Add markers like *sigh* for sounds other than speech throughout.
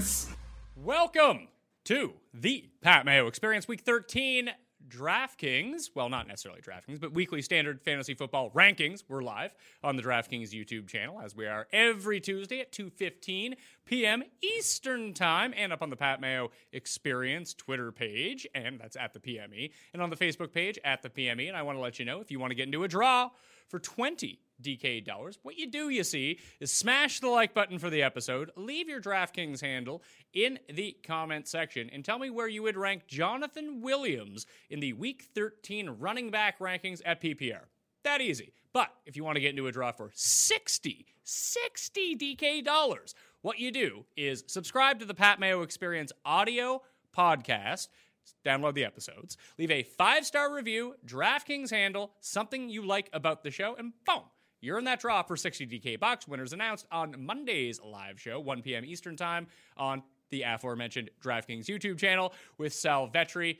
Experience. Welcome to the Pat Mayo Experience, Week 13 DraftKings. Well, not necessarily DraftKings, but weekly standard fantasy football rankings. We're live on the DraftKings YouTube channel, as we are every Tuesday at 2:15 p.m. Eastern Time, and up on the Pat Mayo Experience Twitter page, and that's at the PME, and on the Facebook page at the PME. And I want to let you know if you want to get into a draw for 20 DK dollars. What you do, you see, is smash the like button for the episode, leave your DraftKings handle in the comment section, and tell me where you would rank Jonathan Williams in the Week 13 running back rankings at PPR. That easy. But if you want to get into a draw for 60, 60 DK dollars, what you do is subscribe to the Pat Mayo Experience audio podcast download the episodes, leave a five star review, DraftKings handle, something you like about the show, and boom, you're in that draw for 60 DK bucks. Winners announced on Monday's live show, 1 p.m. Eastern Time, on the aforementioned DraftKings YouTube channel with Sal Vetri.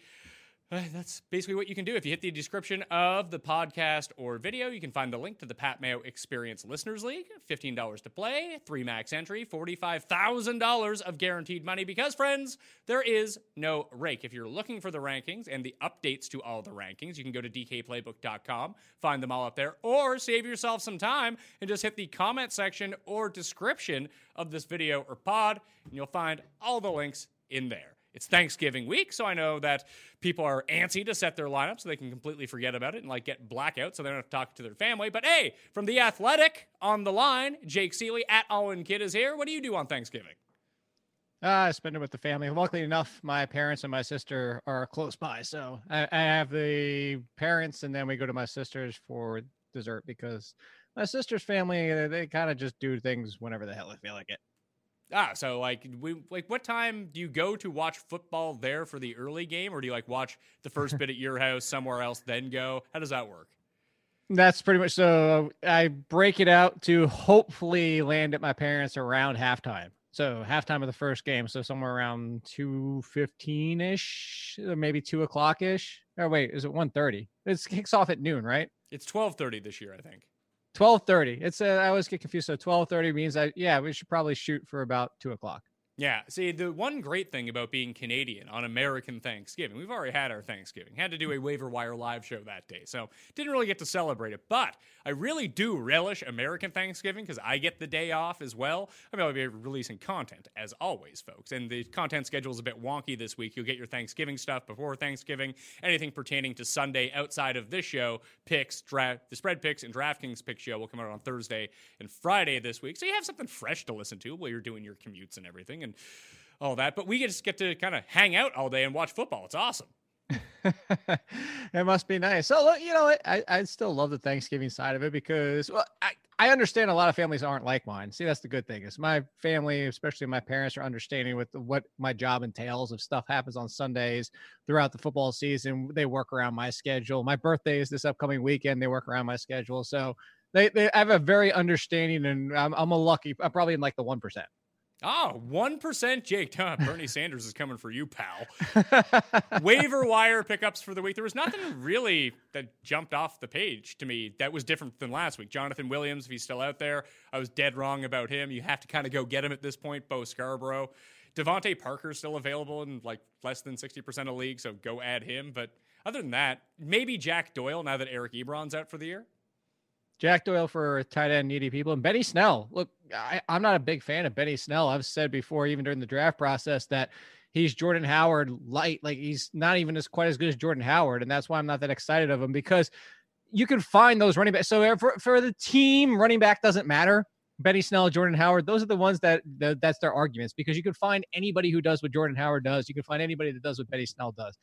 Uh, that's basically what you can do. If you hit the description of the podcast or video, you can find the link to the Pat Mayo Experience Listeners League. $15 to play, three max entry, $45,000 of guaranteed money because, friends, there is no rake. If you're looking for the rankings and the updates to all the rankings, you can go to dkplaybook.com, find them all up there, or save yourself some time and just hit the comment section or description of this video or pod, and you'll find all the links in there. It's Thanksgiving week, so I know that people are antsy to set their lineup so they can completely forget about it and like get blackout so they don't have to talk to their family. But hey, from the athletic on the line, Jake Ciely at Allen Kid is here. What do you do on Thanksgiving? Uh, I spend it with the family. Luckily enough, my parents and my sister are close by. So I, I have the parents and then we go to my sister's for dessert because my sister's family, they, they kind of just do things whenever the hell they feel like it. Ah, so like we like what time do you go to watch football there for the early game, or do you like watch the first bit at your *laughs* house somewhere else, then go? How does that work? That's pretty much so. I break it out to hopefully land at my parents around halftime. So halftime of the first game, so somewhere around two fifteen ish, maybe two o'clock ish. Or wait, is it one thirty? It kicks off at noon, right? It's twelve thirty this year, I think. Twelve thirty. It's uh, I always get confused. So twelve thirty means that yeah, we should probably shoot for about two o'clock. Yeah. See, the one great thing about being Canadian on American Thanksgiving, we've already had our Thanksgiving, had to do a waiver wire live show that day. So didn't really get to celebrate it. But I really do relish American Thanksgiving because I get the day off as well. I mean, I'll be releasing content as always, folks. And the content schedule is a bit wonky this week. You'll get your Thanksgiving stuff before Thanksgiving. Anything pertaining to Sunday outside of this show, picks, draft, the spread picks, and DraftKings pick show will come out on Thursday and Friday this week. So you have something fresh to listen to while you're doing your commutes and everything. And all that. But we just get to kind of hang out all day and watch football. It's awesome. *laughs* it must be nice. So look, you know. I I still love the Thanksgiving side of it because well, I I understand a lot of families aren't like mine. See, that's the good thing is my family, especially my parents, are understanding with what my job entails. If stuff happens on Sundays throughout the football season, they work around my schedule. My birthday is this upcoming weekend; they work around my schedule. So they they have a very understanding, and I'm I'm a lucky. I'm probably in like the one percent. Ah, oh, 1% Jake. *laughs* Huh, Bernie Sanders is coming for you, pal. *laughs* Waiver wire pickups for the week. There was nothing really that jumped off the page to me that was different than last week. Jonathan Williams, if he's still out there, I was dead wrong about him. You have to kind of go get him at this point. Bo Scarborough. DeVante Parker's still available in like less than 60% of leagues, so go add him. But other than that, maybe Jack Doyle now that Eric Ebron's out for the year. Jack Doyle for tight end needy people and Benny Snell. Look, I, am not a big fan of Benny Snell. I've said before, even during the draft process, that he's Jordan Howard light. Like he's not even as quite as good as Jordan Howard, and that's why I'm not that excited of him because you can find those running backs. So for, for the team, running back doesn't matter. Benny Snell, Jordan Howard, those are the ones that, that that's their arguments because you can find anybody who does what Jordan Howard does. You can find anybody that does what Benny Snell does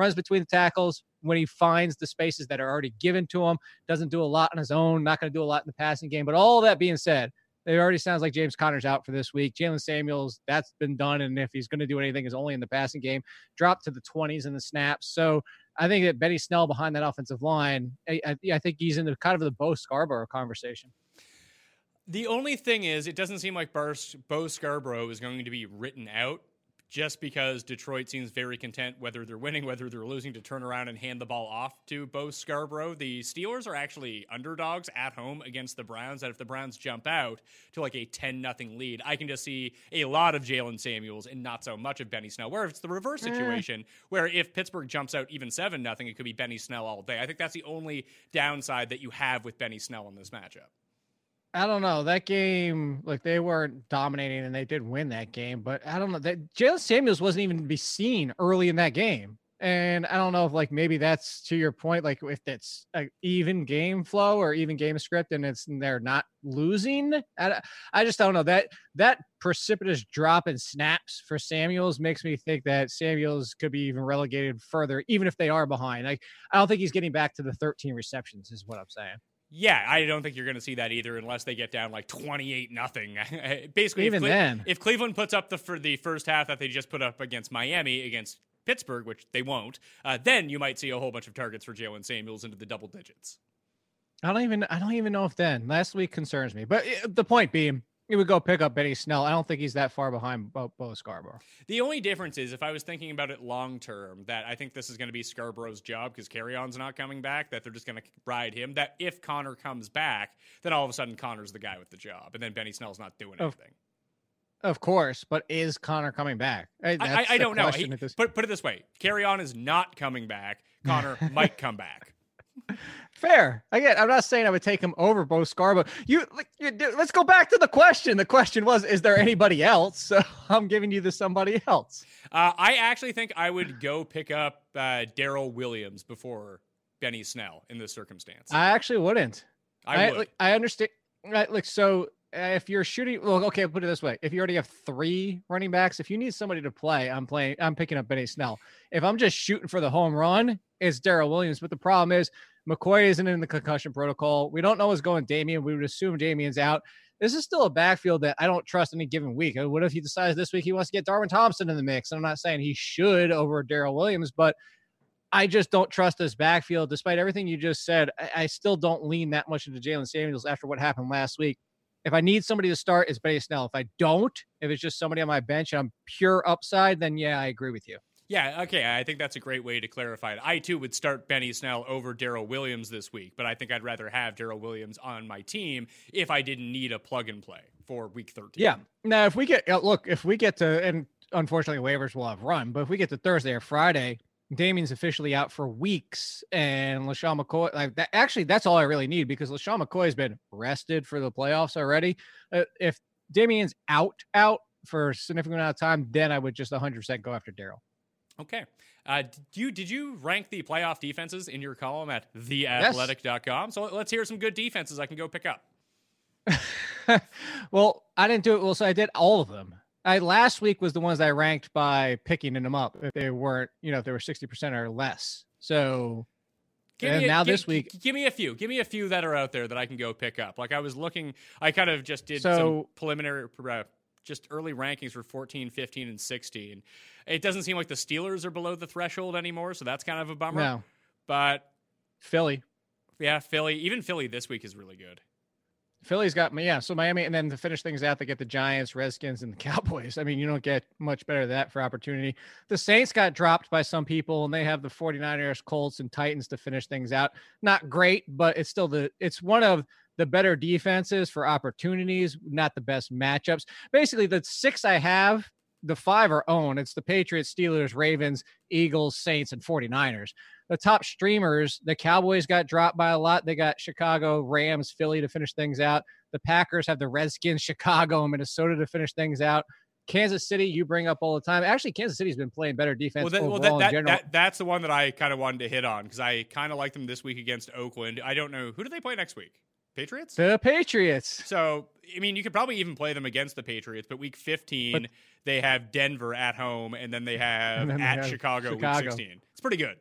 runs between the tackles when he finds the spaces that are already given to him. Doesn't do a lot on his own. Not going to do a lot in the passing game. But all that being said, it already sounds like James Conner's out for this week. Jaylen Samuels, that's been done. And if he's going to do anything, is only in the passing game. Dropped to the 20s in the snaps. So I think that Benny Snell behind that offensive line, I, I, I think he's in the kind of the Bo Scarborough conversation. The only thing is, it doesn't seem like Bo Scarborough is going to be written out just because Detroit seems very content, whether they're winning, whether they're losing, to turn around and hand the ball off to Bo Scarborough. The Steelers are actually underdogs at home against the Browns. That if the Browns jump out to like a 10 nothing lead, I can just see a lot of Jaylen Samuels and not so much of Benny Snell. Where it's the reverse eh. situation, where if Pittsburgh jumps out even 7 nothing, it could be Benny Snell all day. I think that's the only downside that you have with Benny Snell in this matchup. I don't know that game. Like they weren't dominating, and they did win that game. But I don't know that Jaylen Samuels wasn't even be seen early in that game. And I don't know if like maybe that's to your point, like if it's an even game flow or even game script, and it's they're not losing. I, I just don't know that that precipitous drop in snaps for Samuels makes me think that Samuels could be even relegated further, even if they are behind. Like I don't think he's getting back to the 13 receptions, is what I'm saying. Yeah, I don't think you're going to see that either, unless they get down like twenty-eight nothing. *laughs* Basically, even if Cle- then, if Cleveland puts up the for the first half that they just put up against Miami against Pittsburgh, which they won't, uh, then you might see a whole bunch of targets for Jaylen Samuels into the double digits. I don't even I don't even know if then last week concerns me, but uh, the point being, he would go pick up Benny Snell. I don't think he's that far behind Bo, Bo Scarborough. The only difference is if I was thinking about it long term, that I think this is going to be Scarborough's job because Kerryon's not coming back, that they're just going to ride him. That if Conner comes back, then all of a sudden Conner's the guy with the job, and then Benny Snell's not doing anything. Of, of course, but is Conner coming back? I, I, I don't know. He, this- put, put it this way Kerryon is not coming back. Conner *laughs* might come back. Fair. Again, I'm not saying I would take him over Bo Scarborough. You, you, let's go back to the question. The question was, is there anybody else? So *laughs* I'm giving you the somebody else. Uh, I actually think I would go pick up uh, Darrel Williams before Benny Snell in this circumstance. I actually wouldn't. I, I would. I understand. Right, like so, if you're shooting, well, okay, put it this way: if you already have three running backs, if you need somebody to play, I'm playing. I'm picking up Benny Snell. If I'm just shooting for the home run, it's Darrel Williams. But the problem is McCoy isn't in the concussion protocol. We don't know what's going Damien. We would assume Damien's out. This is still a backfield that I don't trust any given week. Uh, what if he decides this week he wants to get Darwin Thompson in the mix? And I'm not saying he should over Darrel Williams, but I just don't trust this backfield. Despite everything you just said, I, I still don't lean that much into Jaylen Samuels after what happened last week. If I need somebody to start, it's Benny Snell. If I don't, if it's just somebody on my bench and I'm pure upside, then yeah, I agree with you. Yeah, okay. I think that's a great way to clarify it. I too would start Benny Snell over Darrel Williams this week, but I think I'd rather have Darrel Williams on my team if I didn't need a plug and play for week 13. Yeah. Now, if we get, uh, look, if we get to, and unfortunately waivers will have run, but if we get to Thursday or Friday, Damien's officially out for weeks, and LeSean McCoy. Like that, actually, that's all I really need because LeSean McCoy has been rested for the playoffs already. Uh, if Damien's out, out for a significant amount of time, then I would just 100% go after Darrel. Okay. Uh, did you did you rank the playoff defenses in your column at theathletic.com? Yes. So let's hear some good defenses I can go pick up. *laughs* well, I didn't do it. Well, so I did all of them. I last week was the ones I ranked by picking them up if they weren't, you know, if they were 60% or less. So Give a- now gi- this week, give me a few. Give me a few that are out there that I can go pick up. Like I was looking, I kind of just did some preliminary, uh, just early rankings for 14, 15, and 16. It doesn't seem like the Steelers are below the threshold anymore, so that's kind of a bummer. no, But Philly. yeah, Philly, even Philly this week is really good. Philly's got me, yeah. So Miami, and then to finish things out, they get the Giants, Redskins, and the *laughs* Cowboys. I mean, you don't get much better than that for opportunity. The Saints got dropped by some people, and they have the 49ers, Colts, and Titans to finish things out. Not great, but it's still the it's one of the better defenses for opportunities, not the best matchups. Basically, the six I have, the five are owned. It's the Patriots, Steelers, Ravens, Eagles, Saints, and 49ers the top streamers, the Cowboys got dropped by a lot. They got Chicago, Rams, Philly to finish things out. The Packers have the Redskins, *laughs* Chicago, and Minnesota to finish things out. Kansas City, you bring up all the time. Actually, Kansas City's been playing better defense Well, that, overall well that, in general. that, that's the one that I kind of wanted to hit on because I kind of like them this week against Oakland. I don't know who do they play next week. Patriots. the Patriots. So, I mean, you could probably even play them against the Patriots, but week 15, they have Denver at home, and then they have then they at have Chicago, Chicago. week 16. It's pretty good.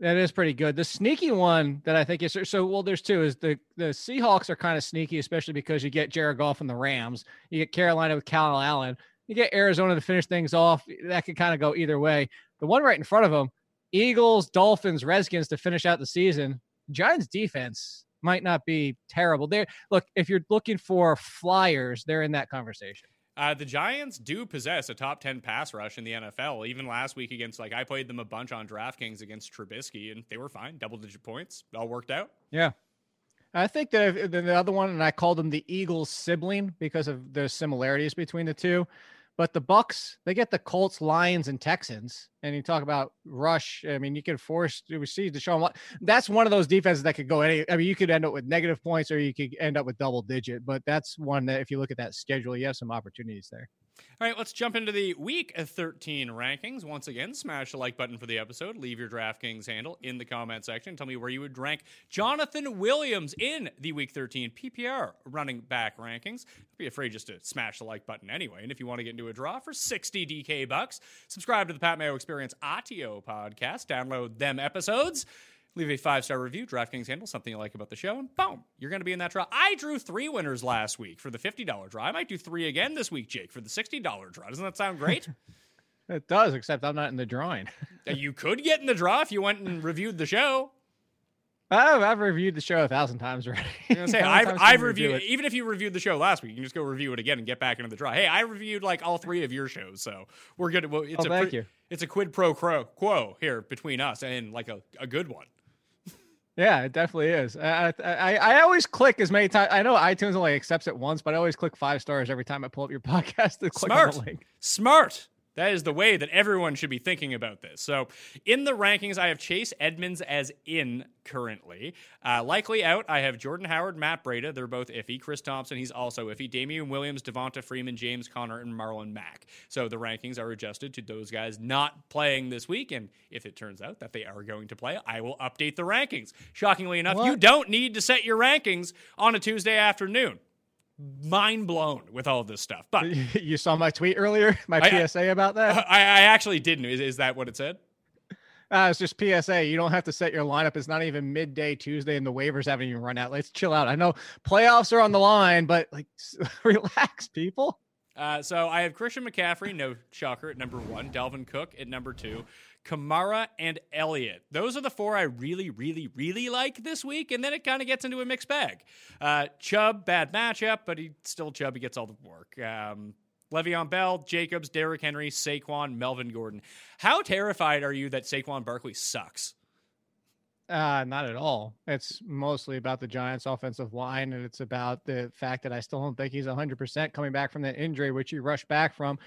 That is pretty good. The sneaky one that I think is so well. There's two. Is the the Seahawks are kind of sneaky, especially because you get Jared Goff and the Rams. You get Carolina with Kyle Allen. You get Arizona to finish things off. That could kind of go either way. The one right in front of them, Eagles, Dolphins, Redskins to finish out the season. Giants defense might not be terrible. There, look, if you're looking for flyers, they're in that conversation. Uh, the Giants do possess a top 10 pass rush in the NFL. Even last week against, like, I played them a bunch on DraftKings against Trubisky, and they were fine. Double digit points. All worked out. Yeah. I think that the other one, and I called them the Eagles sibling because of the similarities between the two. But the Bucks, they get the Colts, Lions, and Texans. And you talk about rush. I mean, you can force we see Deshaun. That's one of those defenses that could go any. I mean, you could end up with negative points, or you could end up with double digit. But that's one that if you look at that schedule, you have some opportunities there. All right, let's jump into the week 13 rankings. Once again, smash the like button for the episode. Leave your DraftKings handle in the comment section. Tell me where you would rank Jonathan Williams in the week 13 PPR running back rankings. Don't be afraid just to smash the like button anyway. And if you want to get into a draw for 60 DK bucks, subscribe to the Pat Mayo Experience Atio podcast. Download them episodes. Leave a five star review, DraftKings handle, something you like about the show, and boom, you're going to be in that draw. I drew three winners last week for the $50 draw. I might do three again this week, Jake, for the $60 draw. Doesn't that sound great? *laughs* It does, except I'm not in the drawing. *laughs* You could get in the draw if you went and reviewed the show. I've, I've reviewed the show a thousand times already. Right? say, *laughs* I've, times I've you review reviewed, it? even if you reviewed the show last week, you can just go review it again and get back into the draw. Hey, I reviewed like all three of your shows, so we're good. Well, it's Oh, a thank pre- you. It's a quid pro quo, quo here between us and like a, a good one. Yeah, it definitely is. I, I I always click as many times. I know iTunes only accepts it once, but I always click five stars every time I pull up your *laughs* podcast to click on Smart. the link. Smart. That is the way that everyone should be thinking about this. So, in the rankings, I have Chase Edmonds as in currently. Uh, likely out, I have Jordan Howard, Matt Breida. They're both iffy. Chris Thompson, he's also iffy. Damien Williams, Devonta Freeman, James Conner, and Marlon Mack. So, the rankings are adjusted to those guys not playing this week. And if it turns out that they are going to play, I will update the rankings. Shockingly enough, you don't need to set your rankings on a Tuesday afternoon. Mind blown with all of this stuff. But *laughs* You saw my tweet earlier, my I- PSA about that. I, I actually didn't. Is, is that what it said? Uh, it's just PSA. You don't have to set your lineup. It's not even midday Tuesday, and the waivers haven't even run out. Let's chill out. I know playoffs are on the line, but like, *laughs* relax, people. Uh, so I have Christian McCaffrey, no shocker, at number one. Dalvin Cook at number two. Kamara and Elliott. Those are the four I really, really, really like this week. And then it kind of gets into a mixed bag. Uh, Chubb, bad matchup, but he still Chubb. He gets all the work. Um, Le'Veon Bell, Jacobs, Derrick Henry, Saquon, Melvin Gordon. How terrified are you that Saquon Barkley sucks? Uh, not at all. It's mostly about the Giants' offensive line, and it's about the fact that I still don't think he's 100% coming back from that injury, which he rushed back from.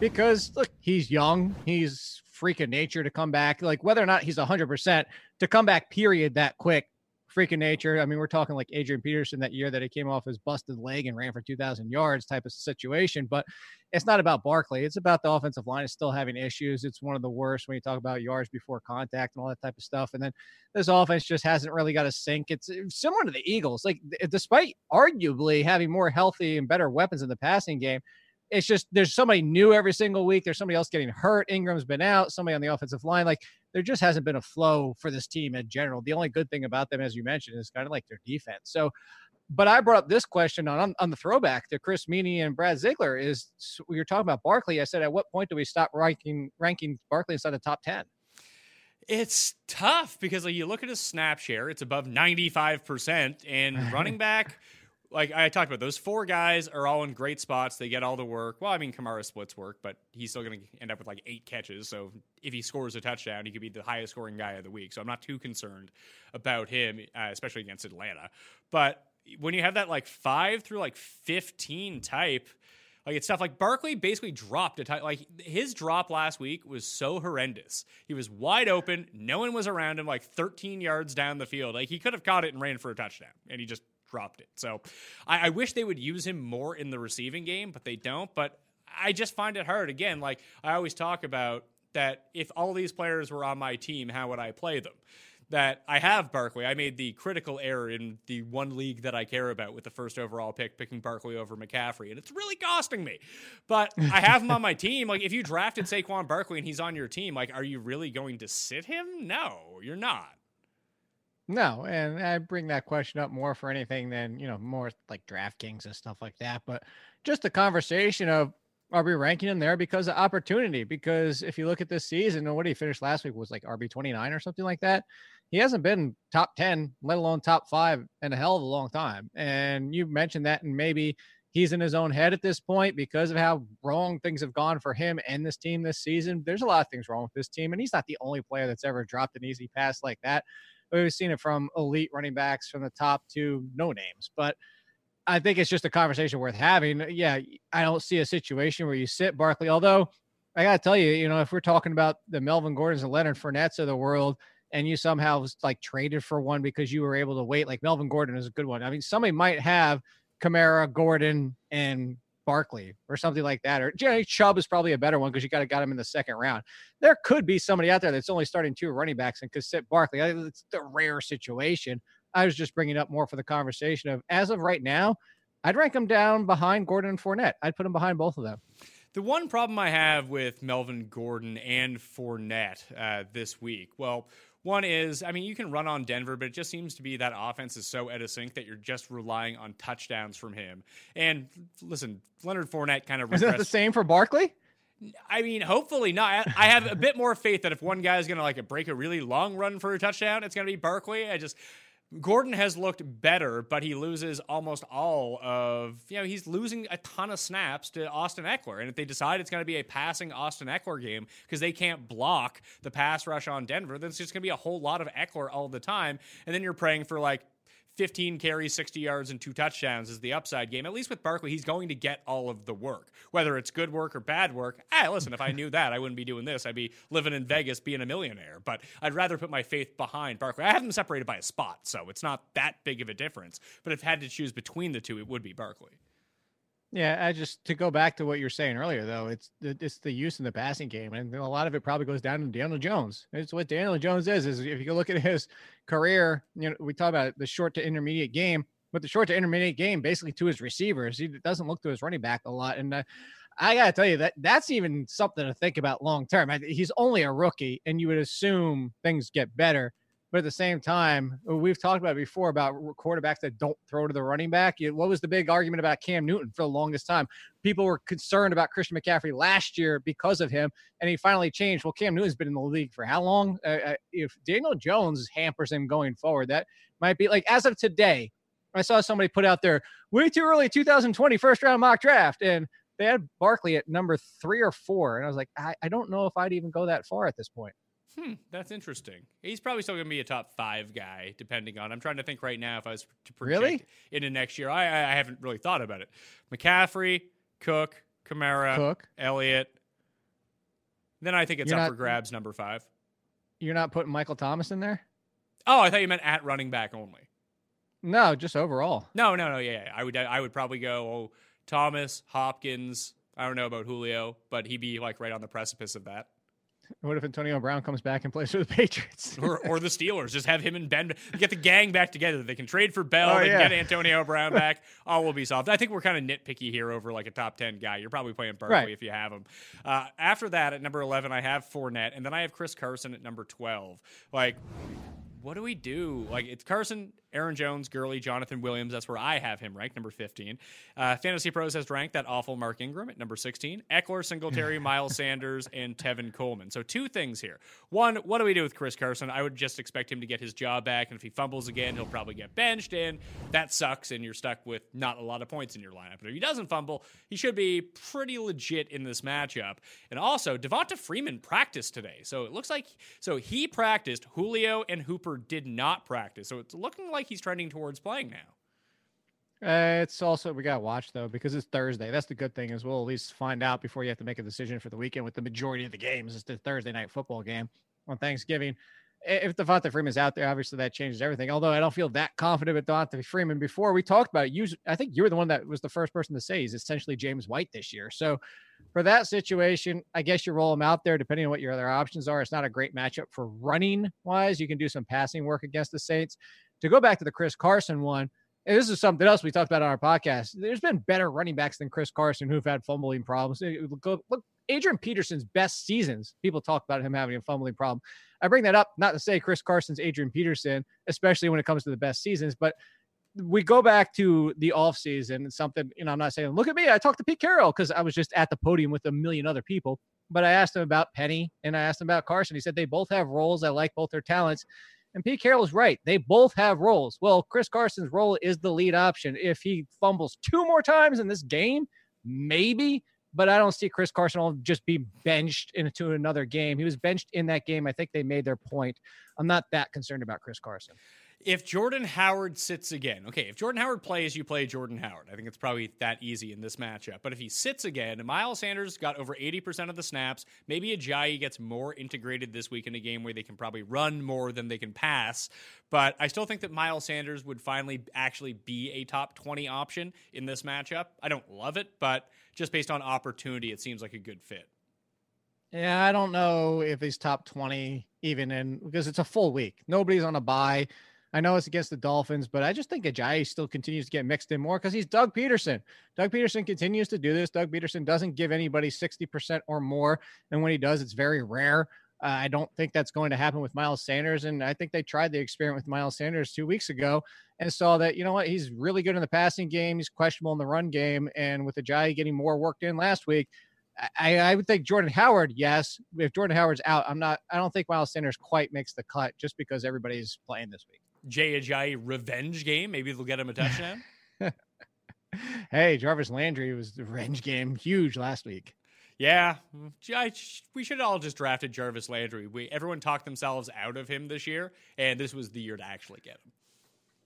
Because, look, he's young. He's freak of nature to come back. Like, whether or not he's 100%, to come back, period, that quick, freak of nature. I mean, we're talking like Adrian Peterson that year that he came off his busted leg and ran for 2,000 yards type of situation. But it's not about Barkley. It's about the offensive line is still having issues. It's one of the worst when you talk about yards before contact and all that type of stuff. And then this offense just hasn't really got a sink. It's uh, similar to the Eagles. Like, despite arguably having more healthy and better weapons in the passing game, it's just there's somebody new every single week. There's somebody else getting hurt. Ingram's been out. Somebody on the offensive line. Like there just hasn't been a flow for this team in general. The only good thing about them, as you mentioned, is kind of like their defense. So, but I brought up this question on on the throwback to Chris Meaney and Brad Ziegler. Is we were talking about Barkley. I said, at what point do we stop ranking ranking Barkley inside the top ten? It's tough because like you look at his snap share, it's above 95%. And *laughs* running back, like I talked about, those four guys are all in great spots. They get all the work. Well, I mean, Kamara splits work, but he's still going to end up with like eight catches. So if he scores a touchdown, he could be the highest scoring guy of the week. So I'm not too concerned about him, uh, especially against Atlanta. But when you have that like five through like 15 type, like it's stuff like Barkley basically dropped a t- like his drop last week was so horrendous. He was wide open, no one was around him, like 13 yards down the field. Like he could have caught it and ran for a touchdown, and he just dropped it. So I, I wish they would use him more in the receiving game, but they don't. But I just find it hard. Again, like I always talk about that if all these players were on my team, how would I play them? that I have Barkley. I made the critical error in the one league that I care about with the first overall pick, picking Barkley over McCaffrey, and it's really costing me. But I have him on my team. Like, if you drafted Saquon Barkley and he's on your team, like, are you really going to sit him? No, you're not. No, and I bring that question up more for anything than, you know, more like DraftKings and stuff like that. But just the conversation of are we ranking him there because of opportunity? Because if you look at this season, and what he finished last week was like RB 29 or something like that he hasn't been top 10, let alone top five in a hell of a long time. And you mentioned that, and maybe he's in his own head at this point because of how wrong things have gone for him and this team this season. There's a lot of things wrong with this team, and he's not the only player that's ever dropped an easy pass like that. We've seen it from elite running backs from the top to no names, but I think it's just a conversation worth having. Yeah, I don't see a situation where you sit Barkley, although I got to tell you, you know, if we're talking about the Melvin Gordons and Leonard Fournettes of the world – and you somehow was like traded for one because you were able to wait. Like Melvin Gordon is a good one. I mean, somebody might have Kamara, Gordon, and Barkley or something like that. Or Jerry Chubb is probably a better one because you got to got him in the second round. There could be somebody out there that's only starting two running backs and could sit Barkley. It's the rare situation. I was just bringing up more for the conversation of as of right now, I'd rank them down behind Gordon and Fournette. I'd put them behind both of them. The one problem I have with Melvin Gordon and Fournette uh, this week, well, one is, I mean, you can run on Denver, but it just seems to be that offense is so out of sync that you're just relying on touchdowns from him. And listen, Leonard Fournette kind of is that the same for Barkley? I mean, hopefully not. I have a bit more faith that if one guy is going to like break a really long run for a touchdown, it's going to be Barkley. I just Gordon has looked better, but he loses almost all of, you know, he's losing a ton of snaps to Austin Ekeler. And if they decide it's going to be a passing Austin Ekeler game because they can't block the pass rush on Denver, then it's just going to be a whole lot of Ekeler all the time. And then you're praying for like 15 carries, 60 yards, and two touchdowns is the upside game. At least with Barkley, he's going to get all of the work, whether it's good work or bad work. Hey, listen, if I knew that, I wouldn't be doing this. I'd be living in Vegas being a millionaire. But I'd rather put my faith behind Barkley. I have them separated by a spot, so it's not that big of a difference. But if I had to choose between the two, it would be Barkley. Yeah, I just to go back to what you were saying earlier, though, it's the, it's the use in the passing game, and a lot of it probably goes down to Daniel Jones. It's what Daniel Jones is. Is if you look at his career, you know, we talk about the short to intermediate game, but the short to intermediate game, basically to his receivers, he doesn't look to his running back a lot. And uh, I gotta tell you that that's even something to think about long term. He's only a rookie, and you would assume things get better. But at the same time, we've talked about before about quarterbacks that don't throw to the running back. What was the big argument about Cam Newton for the longest time? People were concerned about Christian McCaffrey last year because of him, and he finally changed. Well, Cam Newton's been in the league for how long? Uh, uh if Daniel Jones hampers him going forward, that might be like as of today. I saw somebody put out there way too early 2020 first round mock draft, and they had Barkley at number three or four, and I was like, I, I don't know if I'd even go that far at this point. Hmm, that's interesting. He's probably still going to be a top five guy, depending on. I'm trying to think right now if I was to project really? into next year. I, I haven't really thought about it. McCaffrey, Cook, Kamara, Cook, Elliott. Then I think it's You're up not, for grabs, number five. You're not putting Michael Thomas in there? Oh, I thought you meant at running back only. No, just overall. No, no, no. Yeah, yeah. I would, I would probably go oh, Thomas, Hopkins. I don't know about Julio, but he'd be like right on the precipice of that. What if Antonio Brown comes back and plays for the Patriots? *laughs* or, or the Steelers. Just have him and Ben get the gang back together. They can trade for Bell. Oh, they yeah. get Antonio Brown back. All will be solved. I think we're kind of nitpicky here over like a top 10 guy. You're probably playing Barkley Right. if you have him. Uh, after that, at number 11, I have Fournette. And then I have Chris Carson at number 12. Like, what do we do? Like, it's Carson, Aaron Jones, Gurley, Jonathan Williams. That's where I have him ranked, number 15. Uh, Fantasy Pros has ranked that awful Mark Ingram at number 16. Ekeler, Singletary, *laughs* Miles Sanders, and Tevin Coleman. So, two things here. One, what do we do with Chris Carson? I would just expect him to get his job back. And if he fumbles again, he'll probably get benched. And that sucks. And you're stuck with not a lot of points in your lineup. But if he doesn't fumble, he should be pretty legit in this matchup. And also, Devonta Freeman practiced today. So, it looks like so he practiced. Julio and Hooper did not practice. So, it's looking like he's trending towards playing now. Uh, it's also we gotta watch though because it's Thursday. That's the good thing is we'll at least find out before you have to make a decision for the weekend. With the majority of the games, it's the Thursday night football game on Thanksgiving. If Devonta Freeman's out there, obviously that changes everything. Although I don't feel that confident with Devonta Freeman. Before we talked about it, you, I think you were the one that was the first person to say he's essentially James White this year. So for that situation, I guess you roll him out there depending on what your other options are. It's not a great matchup for running wise. You can do some passing work against the Saints. To go back to the Chris Carson one, and this is something else we talked about on our podcast. There's been better running backs than Chris Carson who've had fumbling problems. Look, look, Adrian Peterson's best seasons, people talk about him having a fumbling problem. I bring that up not to say Chris Carson's Adrian Peterson, especially when it comes to the best seasons, but we go back to the offseason and something, you know, I'm not saying, look at me, I talked to Pete Carroll because I was just at the podium with a million other people. But I asked him about Penny and I asked him about Carson. He said they both have roles. I like both their talents. And Pete Carroll is right. They both have roles. Well, Chris Carson's role is the lead option. If he fumbles two more times in this game, maybe, but I don't see Chris Carson will just be benched into another game. He was benched in that game. I think they made their point. I'm not that concerned about Chris Carson. If Jordan Howard sits again, okay, if Jordan Howard plays, you play Jordan Howard. I think it's probably that easy in this matchup. But if he sits again, Miles Sanders got over 80% of the snaps. Maybe Ajayi gets more integrated this week in a game where they can probably run more than they can pass. But I still think that Miles Sanders would finally actually be a top 20 option in this matchup. I don't love it, but just based on opportunity, it seems like a good fit. Yeah, I don't know if he's top 20 even in because it's a full week. Nobody's on a bye. I know it's against the Dolphins, but I just think Ajayi still continues to get mixed in more because he's Doug Pederson. Doug Pederson continues to do this. Doug Pederson doesn't give anybody 60% or more. And when he does, it's very rare. Uh, I don't think that's going to happen with Miles Sanders. And I think they tried the experiment with Miles Sanders two weeks ago and saw that, you know what, he's really good in the passing game. He's questionable in the run game. And with Ajayi getting more worked in last week, I, I would think Jordan Howard, yes. If Jordan Howard's out, I'm not. I don't think Miles Sanders quite makes the cut just because everybody's playing this week. Jay Ajayi revenge game. Maybe they'll get him a touchdown. *laughs* Hey, Jarvis Landry was the revenge game huge last week. Yeah, I, we should all just drafted Jarvis Landry. We everyone talked themselves out of him this year, and this was the year to actually get him.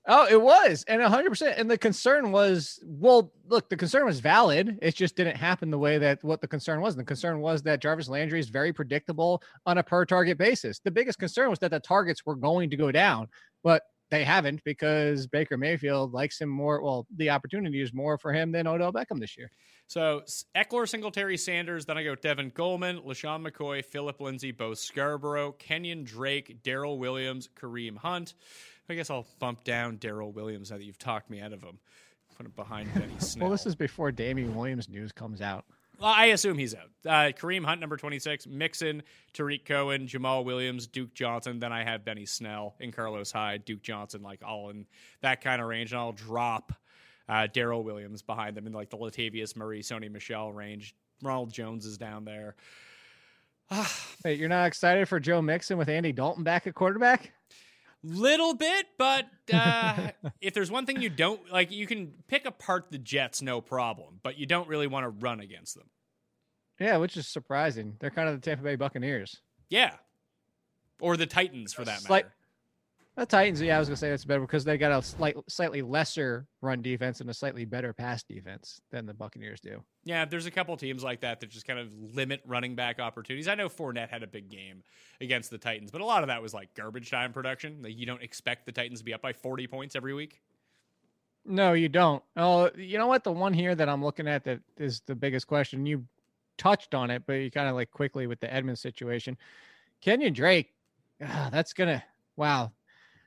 Oh, it was, and 100%. And the concern was, well, look, the concern was valid. It just didn't happen the way that what the concern was. And The concern was that Jarvis Landry is very predictable on a per target basis. The biggest concern was that the targets were going to go down, but they haven't because Baker Mayfield likes him more. Well, the opportunity is more for him than Odell Beckham this year. So Ekeler, Singletary, Sanders. Then I go Tevin Coleman, LeSean McCoy, Phillip Lindsay, Bo Scarborough, Kenyon Drake, Darrel Williams, Kareem Hunt. I guess I'll bump down Darrel Williams now that you've talked me out of him. Put him behind Benny Snell. *laughs* Well, this is before Damien Williams news comes out. I assume he's out. Uh, Kareem Hunt, number 26, Mixon, Tarik Cohen, Jamaal Williams, Duke Johnson. Then I have Benny Snell and Carlos Hyde, Duke Johnson, like all in that kind of range. And I'll drop uh, Darrel Williams behind them in like the Latavius Murray, Sony Michel range. Ronald Jones is down there. *sighs* Wait, you're not excited for Joe Mixon with Andy Dalton back at quarterback? Little bit, but uh, *laughs* if there's one thing you don't like, you can pick apart the Jets, no problem, but you don't really want to run against them. Yeah, which is surprising. They're kind of the Tampa Bay Buccaneers. Yeah. Or the Titans for that Slight- matter. The Titans, yeah, I was gonna say that's better because they got a slight, slightly lesser run defense and a slightly better pass defense than the Buccaneers do. Yeah, there's a couple teams like that that just kind of limit running back opportunities. I know Fournette had a big game against the Titans, but a lot of that was like garbage time production. Like you don't expect the Titans to be up by 40 points every week. No, you don't. Oh, you know what? The one here that I'm looking at that is the biggest question. You touched on it, but you kind of like quickly with the Edmonds situation. Kenyon Drake, ah, that's gonna wow,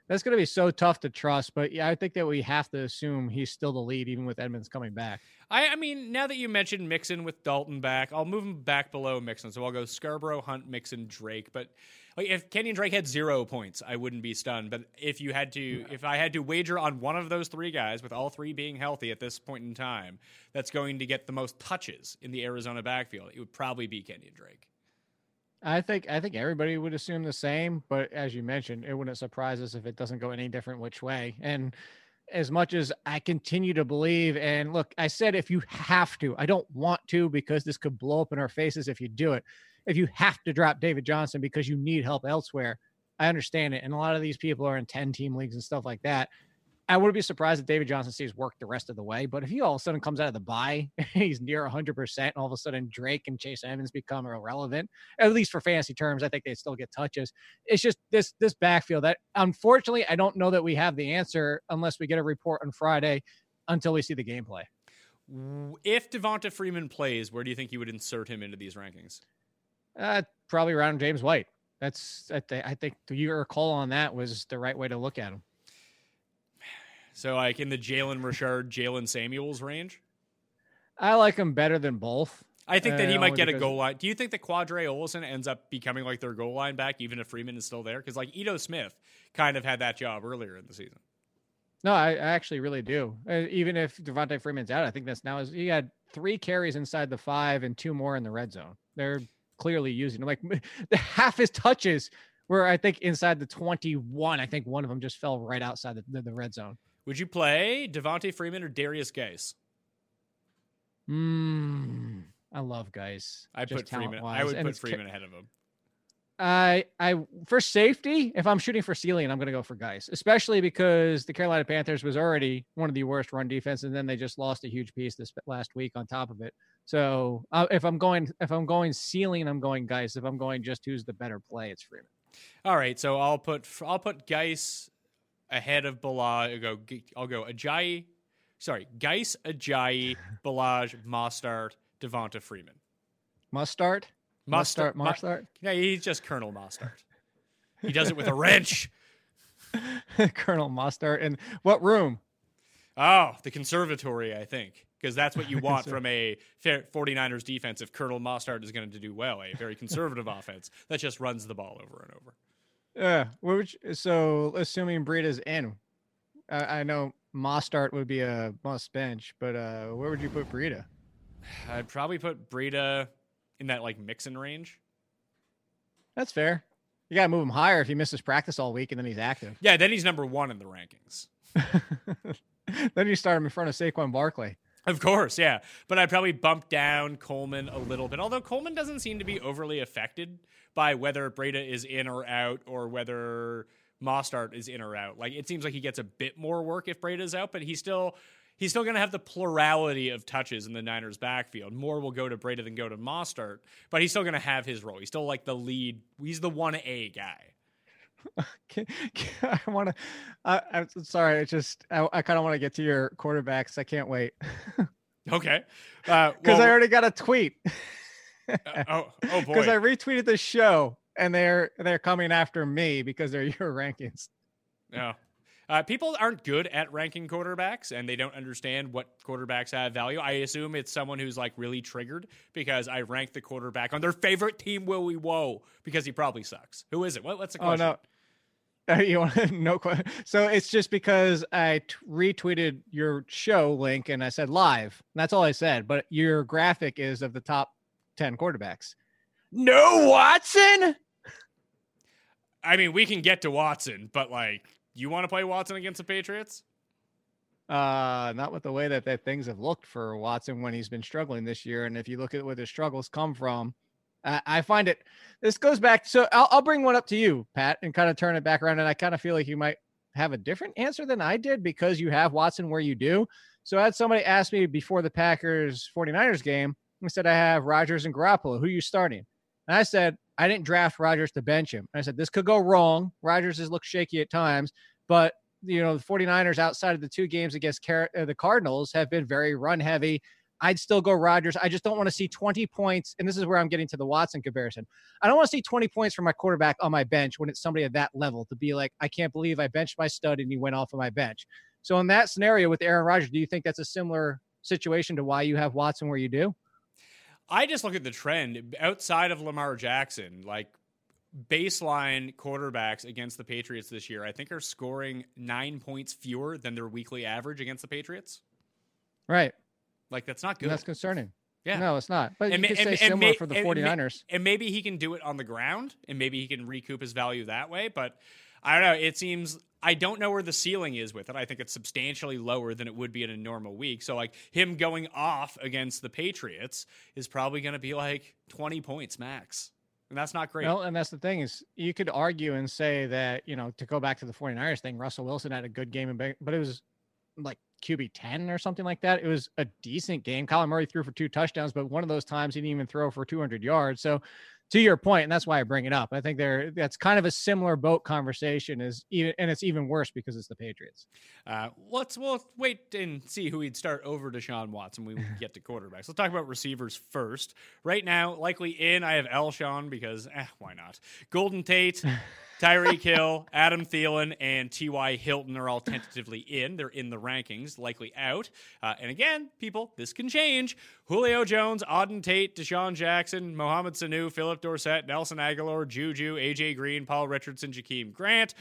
that's gonna be so tough to trust. But yeah, I think that we have to assume he's still the lead, even with Edmonds coming back. I, I mean, now that you mentioned Mixon with Dalton back, I'll move him back below Mixon. So I'll go Scarborough, Hunt, Mixon, Drake. But like, if Kenyon Drake had zero points, I wouldn't be stunned. But if you had to, if I had to wager on one of those three guys, with all three being healthy at this point in time, that's going to get the most touches in the Arizona backfield, it would probably be Kenyon Drake. I think I think everybody would assume the same, but as you mentioned, it wouldn't surprise us if it doesn't go any different which way. And as much as I continue to believe, and look, I said if you have to, I don't want to because this could blow up in our faces if you do it. If you have to drop David Johnson because you need help elsewhere, I understand it. And a lot of these people are in 10 team leagues and stuff like that. I wouldn't be surprised if David Johnson sees work the rest of the way. But if he all of a sudden comes out of the bye, *laughs* he's near 100%, and all of a sudden Drake and Chase Evans become irrelevant, at least for fantasy terms, I think they still get touches. It's just this this backfield that unfortunately I don't know that we have the answer unless we get a report on Friday until we see the gameplay. If Devonta Freeman plays, where do you think you would insert him into these rankings? Uh, probably around James White. That's I, th- I think your call on that was the right way to look at him. So, like in the Jalen Richard, Jaylen Samuels range? I like him better than both. I think that he Uh, might get a goal line. Do you think that Qadree Ollison ends up becoming like their goal line back, even if Freeman is still there? Because like Ito Smith kind of had that job earlier in the season. No, I, I actually really do. Uh, even if Devonta Freeman's out, I think that's now is he had three carries inside the five and two more in the red zone. They're clearly using him. Like *laughs* the half his touches were, I think, inside the 21. I think one of them just fell right outside the, the, the red zone. Would you play Devonta Freeman or Derrius Guice? Mm, I love Guice. I put Freeman. I would and put it's ca- Freeman ahead of him. I I for safety, if I'm shooting for ceiling, I'm going to go for Guice, especially because the Carolina Panthers was already one of the worst run defense, and then they just lost a huge piece this last week on top of it. So uh, if I'm going if I'm going ceiling, I'm going Guice. If I'm going just who's the better play, it's Freeman. All right, so I'll put I'll put Geis ahead of Balaj. I'll go I'll go Ajayi, sorry Guice, Ajayi, *laughs* Balaj, Mostert, Devonta Freeman. Must start. Must start. Mo- Must start. Yeah, he's just Colonel Mostert. He does it with a *laughs* wrench. *laughs* Colonel Mustard. And what room? Oh, the conservatory, I think, because that's what you want from a 49ers defense if Colonel Mostert is going to do well, a very conservative offense that just runs the ball over and over. Yeah. You, so assuming Breida's in, I, I know Mostert would be a must bench, but uh, where would you put Breida? I'd probably put Breida in that like mixing range. That's fair. You gotta move him higher if he misses practice all week and then he's active. Yeah, then he's number one in the rankings. *laughs* then you start him in front of Saquon Barkley. Of course, yeah. But I'd probably bump down Coleman a little bit. Although Coleman doesn't seem to be overly affected by whether Breida is in or out or whether Mostert is in or out. Like it seems like he gets a bit more work if Breida's out, but he's still he's still gonna have the plurality of touches in the Niners backfield. More will go to Breida than go to Mostert, but he's still gonna have his role. He's still like the lead he's the one A guy. *laughs* Can, can- I want to. I, I'm sorry. It's just I, I kind of want to get to your quarterbacks. I can't wait *laughs* Okay. Uh *laughs* because well, I already got a tweet uh, oh, *laughs* oh boy. because I retweeted the show and they're they're coming after me because they're *laughs* your rankings. No. Uh, people aren't good at ranking quarterbacks and they don't understand what quarterbacks have value. I assume it's someone who's like really triggered because I ranked the quarterback on their favorite team, Willie Woe, because he probably sucks. Who is it? What, what's the Oh question? no. *laughs* Uh, you want no question? So it's just because I t- retweeted your show link and I said live. That's all I said. But your graphic is of the top ten quarterbacks. No Watson. I mean, we can get to Watson, but like, you want to play Watson against the Patriots? Uh, not with the way that, that things have looked for Watson when he's been struggling this year. And if you look at where the struggles come from, uh, I find it. This goes back. So I'll, I'll bring one up to you, Pat, and kind of turn it back around. And I kind of feel like you might have a different answer than I did because you have Watson where you do. So I had somebody ask me before the Packers 49ers game. Said, I have Rodgers and Garoppolo. Who are you starting? And I said, I didn't draft Rodgers to bench him. And I said, this could go wrong. Rodgers has looked shaky at times, but you know, the 49ers outside of the two games against Car- uh, the Cardinals have been very run heavy. I'd still go Rodgers. I just don't want to see 20 points. And this is where I'm getting to the Watson comparison. I don't want to see 20 points from my quarterback on my bench when it's somebody at that level to be like, I can't believe I benched my stud and he went off of my bench. So in that scenario with Aaron Rodgers, do you think that's a similar situation to why you have Watson where you do? I just look at the trend outside of Lamar Jackson, like baseline quarterbacks against the Patriots this year, I think are scoring nine points fewer than their weekly average against the Patriots. Right. Like that's not good. And that's concerning. Yeah. No, it's not. But And you ma- could say similar ma- for the and ma- 49ers. And maybe he can do it on the ground and maybe he can recoup his value that way. But I don't know. It seems I don't know where the ceiling is with it. I think it's substantially lower than it would be in a normal week. So like him going off against the Patriots is probably going to be like 20 points max. And that's not great. Well, and that's the thing is you could argue and say that, you know, to go back to the 49ers thing, Russell Wilson had a good game, but it was like QB 10 or something like that. It was a decent game. Kyler Murray threw for two touchdowns, but one of those times he didn't even throw for 200 yards. So to your point, and that's why I bring it up. I think there that's kind of a similar boat conversation is even, and it's even worse because it's the Patriots. Uh, let's we'll wait and see who he'd start over Deshaun Watson we *laughs* get to quarterbacks. Let's talk about receivers first. Right now, likely in, I have Alshon because eh, why not? Golden Tate, *laughs* Tyreek Hill, Adam Thielen, and T.Y. Hilton are all tentatively in. They're in the rankings, likely out. Uh, and again, people, this can change. Julio Jones, Auden Tate, DeSean Jackson, Mohamed Sanu, Phillip Dorsett, Nelson Agholor, Juju, A.J. Green, Paul Richardson, Jakeem Grant.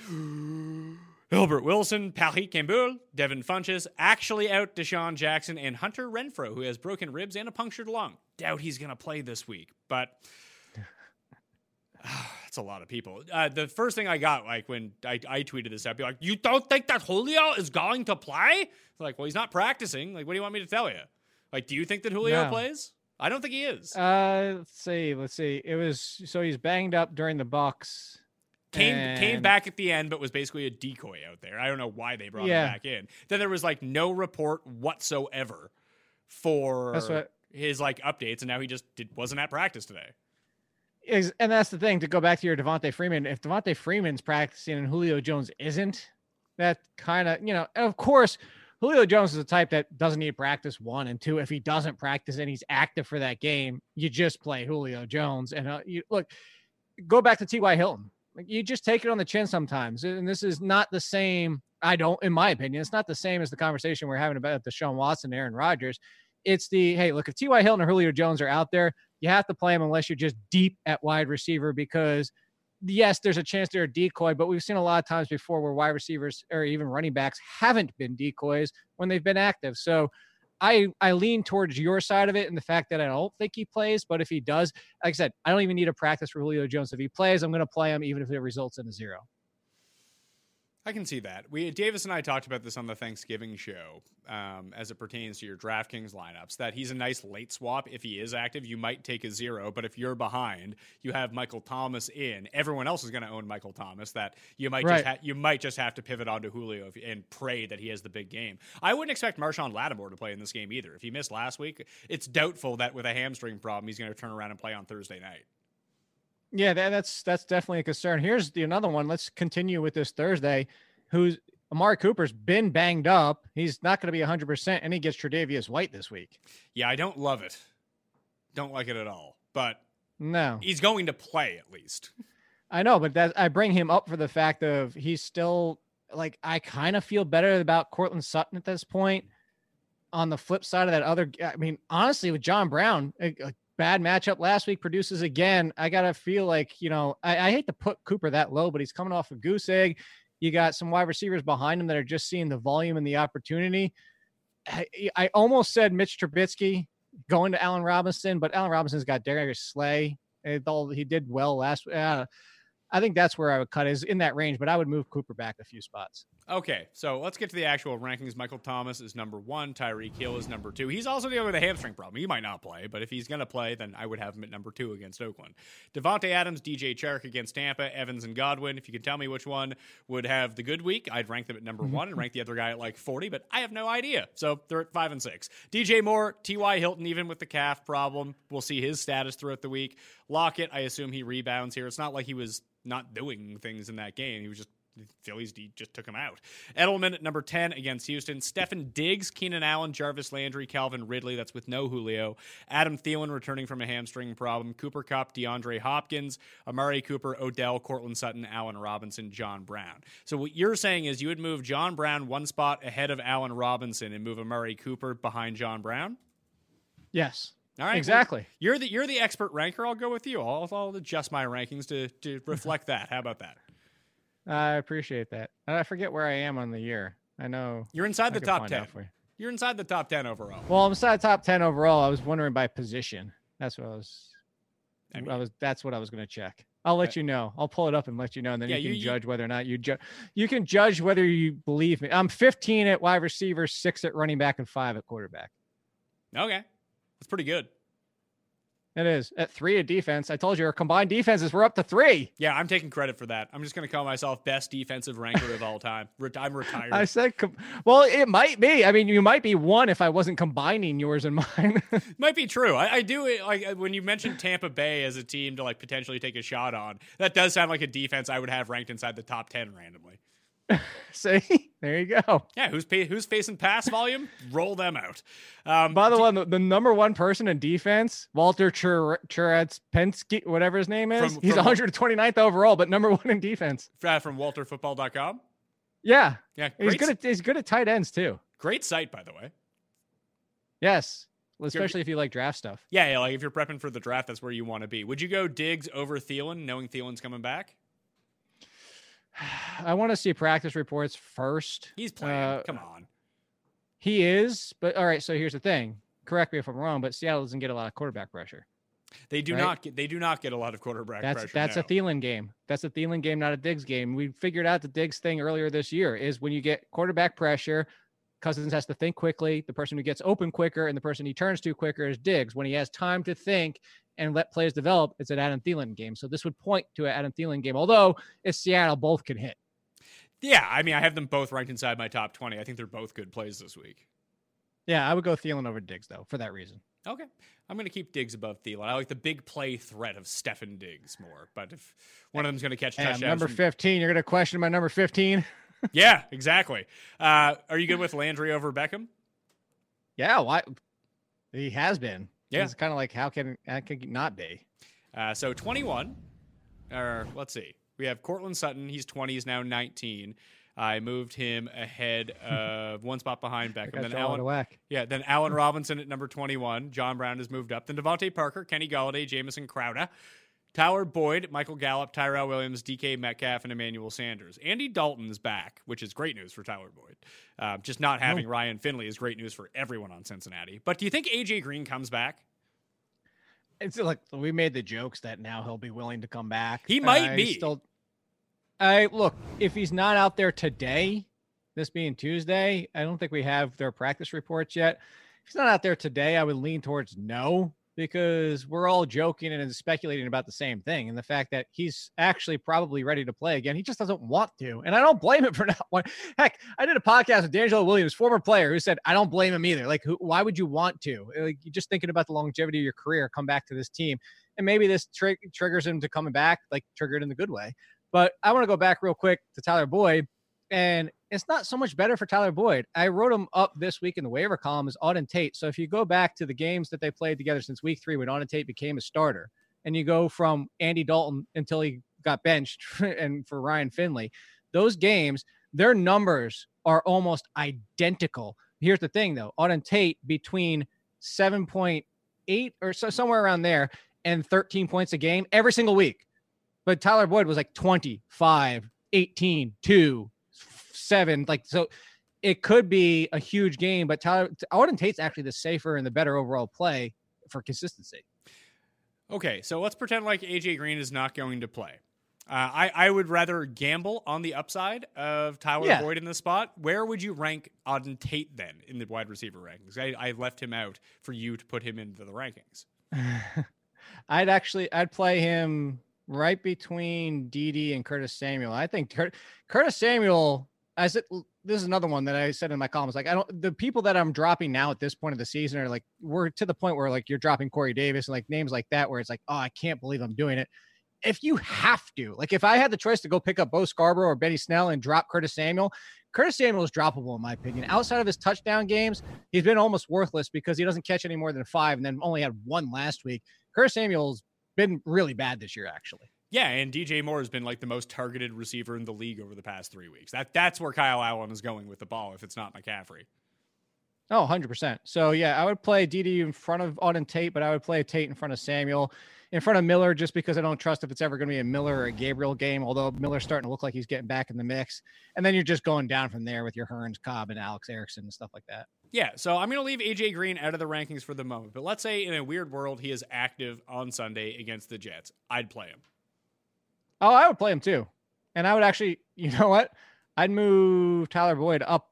Albert Wilson, Parris Campbell, Devin Funchess, actually out DeSean Jackson, and Hunter Renfrow, who has broken ribs and a punctured lung. Doubt he's going to play this week, but *sighs* that's a lot of people. Uh, the first thing I got, like when I, I tweeted this out, be like, "You don't think that Julio is going to play?" It's like, well, he's not practicing. Like, what do you want me to tell you? Like, do you think that Julio No. plays? I don't think he is. Uh, let's see. Let's see. It was so he's banged up during the Bucks. came came back at the end, but was basically a decoy out there. I don't know why they brought Yeah. him back in. Then there was like no report whatsoever for That's what- his like updates, and now he just did, wasn't at practice today. Is, and that's the thing to go back to your Devonta Freeman. If Devonta Freeman's practicing and Julio Jones isn't, that kind of, you know, and of course, Julio Jones is a type that doesn't need practice. One and two, if he doesn't practice and he's active for that game, you just play Julio Jones. And uh, you look, go back to T.Y. Hilton. Like you just take it on the chin sometimes. And this is not the same. I don't, in my opinion, it's not the same as the conversation we're having about Deshaun Watson, Aaron Rodgers. It's the hey, look, if T.Y. Hilton or Julio Jones are out there, you have to play them unless you're just deep at wide receiver because yes, there's a chance they're a decoy, but we've seen a lot of times before where wide receivers or even running backs haven't been decoys when they've been active. So I I lean towards your side of it and the fact that I don't think he plays, but if he does, like I said, I don't even need a practice for Julio Jones. If he plays, I'm going to play him even if it results in a zero. I can see that. We Davis and I talked about this on the Thanksgiving show, um, as it pertains to your DraftKings lineups. That he's a nice late swap. If he is active, you might take a zero. But if you're behind, you have Michael Thomas in. Everyone else is going to own Michael Thomas. That you might Right. just ha- you might just have to pivot onto Julio if, and pray that he has the big game. I wouldn't expect Marshon Lattimore to play in this game either. If he missed last week, it's doubtful that with a hamstring problem, he's going to turn around and play on Thursday night. Yeah, that, that's that's definitely a concern. Here's the another one. Let's continue with this Thursday. Who's Amari Cooper's been banged up. He's not going to be 100%, and he gets Tre'Davious White this week. Yeah, I don't love it. Don't like it at all. But No, he's going to play at least. I know, but that I bring him up for the fact of he's still like I kind of feel better about Courtland Sutton at this point. On the flip side of that other, I mean, honestly, with John Brown, eh, a bad matchup last week produces again. I gotta feel like you know I, I hate to put Cooper that low, but he's coming off a goose egg. You got some wide receivers behind him that are just seeing the volume and the opportunity. I, I almost said Mitch Trubisky going to Allen Robinson, but Allen Robinson's got Darius Slay. All he did well last. Uh, I think that's where I would cut is in that range, but I would move Cooper back a few spots. Okay, so let's get to the actual rankings. Michael Thomas is number one. Tyreek Hill is number two. He's also dealing with a hamstring problem. He might not play, but if he's going to play, then I would have him at number two against Oakland. Davante Adams, DJ Chark against Tampa, Evans and Godwin. If you can tell me which one would have the good week, I'd rank them at number mm-hmm. one and rank the other guy at like 40, but I have no idea. So they're at five and six. DJ Moore, T.Y. Hilton, even with the calf problem, we'll see his status throughout the week. Lockett, I assume he rebounds here. It's not like he was not doing things in that game. He was just Phillies D just took him out. Edelman at number 10 against Houston. Stefon Diggs, Keenan Allen, Jarvis Landry, Calvin Ridley. That's with no Julio. Adam Thielen returning from a hamstring problem. Cooper Kupp, DeAndre Hopkins, Amari Cooper, Odell, Courtland Sutton, Allen Robinson, John Brown. So what you're saying is you would move John Brown one spot ahead of Allen Robinson and move Amari Cooper behind John Brown? Yes. All right, exactly. Well, you're the you're the expert ranker. I'll go with you. I'll, I'll adjust my rankings to to reflect that. How about that? I appreciate that. I forget where I am on the year. I know you're inside I the top ten. You. You're inside the top ten overall. Well, I'm inside the top ten overall. I was wondering by position. That's what I was. I, mean, I was. That's what I was going to check. I'll let you know. I'll pull it up and let you know, and then yeah, you can you, judge whether or not you judge. You can judge whether you believe me. I'm 15 at wide receiver, six at running back, and five at quarterback. Okay, that's pretty good. It is at three at defense. I told you our combined defenses were up to three. Yeah, I'm taking credit for that. I'm just going to call myself best defensive ranker of all time. I'm retired. I said, com- well, it might be. I mean, you might be one if I wasn't combining yours and mine. *laughs* might be true. I, I do it like when you mentioned Tampa Bay as a team to like potentially take a shot on. That does sound like a defense I would have ranked inside the top ten randomly. *laughs* See, there you go. Yeah, who's pay, who's facing pass volume? Roll them out. Um, By the way, the, the, number one person in defense, Walter Chur- Pensky, whatever his name is, from, he's from, 129th overall, but number one in defense. Uh, from WalterFootball.com. Yeah, yeah, he's good. At, he's good at tight ends too. Great site, by the way. Yes, especially if you like draft stuff. Yeah, yeah, like if you're prepping for the draft, that's where you want to be. Would you go Diggs over Thielen, knowing Thielen's coming back? *sighs* I want to see practice reports first. He's playing. Uh, Come on. He is, but all right. So here's the thing. Correct me if I'm wrong, but Seattle doesn't get a lot of quarterback pressure. They do right? not get. They do not get a lot of quarterback that's, pressure. That's no. a Thielen game. That's a Thielen game, not a Diggs game. We figured out the Diggs thing earlier this year. Is when you get quarterback pressure, Cousins has to think quickly. The person who gets open quicker and the person he turns to quicker is Diggs. When he has time to think and let plays develop, it's an Adam Thielen game. So this would point to an Adam Thielen game, although it's Seattle, both can hit. Yeah, I mean, I have them both ranked inside my top 20. I think they're both good plays this week. Yeah, I would go Thielen over Diggs, though, for that reason. Okay. I'm going to keep Diggs above Thielen. I like the big play threat of Stefon Diggs more. But if one of them's going to catch touchdowns. Number 15, you're going to question my number 15? *laughs* yeah, exactly. Uh, are you good with Landry over Beckham? Yeah, why? He has been. Yeah. It's kind of like, how can, how can not be? Uh, so 21, or let's see. We have Courtland Sutton. He's 20. He's now 19. I moved him ahead *laughs* of one spot behind Beckham. Then Allen, yeah, then Allen Robinson at number 21. John Brown has moved up. Then DeVante Parker, Kenny Golladay, Jamison Crowder, Tyler Boyd, Michael Gallup, Tyrell Williams, DK Metcalf, and Emmanuel Sanders. Andy Dalton's back, which is great news for Tyler Boyd. Uh, just not having Ryan Finley is great news for everyone on Cincinnati. But do you think AJ Green comes back? it's like we made the jokes that now he'll be willing to come back. He might uh, be. Still, I look if he's not out there today, this being Tuesday. I don't think we have their practice reports yet. If he's not out there today, I would lean towards no because we're all joking and speculating about the same thing and the fact that he's actually probably ready to play again. He just doesn't want to. And I don't blame him *laughs* for not wanting. Heck, I did a podcast with DeAngelo Williams, former player, who said, I don't blame him either. Like, who, why would you want to? Like, you're just thinking about the longevity of your career, come back to this team. And maybe this tri- triggers him to coming back, like triggered in the good way. But I want to go back real quick to Tyler Boyd. And it's not so much better for Tyler Boyd. I wrote him up this week in the waiver column as Auden Tate. So if you go back to the games that they played together since week three when Auden Tate became a starter, and you go from Andy Dalton until he got benched *laughs* and for Ryan Finley, those games, their numbers are almost identical. Here's the thing though, Auden Tate between 7.8 or so somewhere around there and 13 points a game every single week. But Tyler Boyd was like 25, 18, 2, seven. Like so, it could be a huge game. But Tyler Auden Tate's actually the safer and the better overall play for consistency. Okay, so let's pretend like AJ Green is not going to play. Uh, I, I would rather gamble on the upside of Tyler yeah. Boyd in the spot. Where would you rank Auden Tate then in the wide receiver rankings? I, I left him out for you to put him into the rankings. *laughs* I'd actually I'd play him right between Dede and Curtis Samuel. I think Curtis Samuel I said this is another one that I said in my comments. Like I don't the people that I'm dropping now at this point of the season are like we're to the point where like you're dropping Corey Davis and like names like that where it's like oh I can't believe I'm doing it. if you have to, like if I had the choice to go pick up Bo Scarborough or Benny Snell and drop Curtis Samuel, Curtis Samuel is droppable in my opinion. Outside of his touchdown games, he's been almost worthless because he doesn't catch any more than five, and then only had one last week. Curtis Samuel's been really bad this year, actually. Yeah, and DJ Moore has been like the most targeted receiver in the league over the past three weeks. That that's where Kyle Allen is going with the ball if it's not McCaffrey. Oh, 100%. So, yeah, I would play DD in front of Auden Tate, but I would play Tate in front of Samuel, in front of Miller, just because I don't trust if it's ever going to be a Miller or a Gabriel game, although Miller's starting to look like he's getting back in the mix. And then you're just going down from there with your Hurns, Cobb, and Alex Erickson and stuff like that. Yeah, so I'm going to leave AJ Green out of the rankings for the moment. But let's say in a weird world, he is active on Sunday against the Jets. I'd play him. Oh, I would play him too. And I would actually, *laughs* you know what? I'd move Tyler Boyd up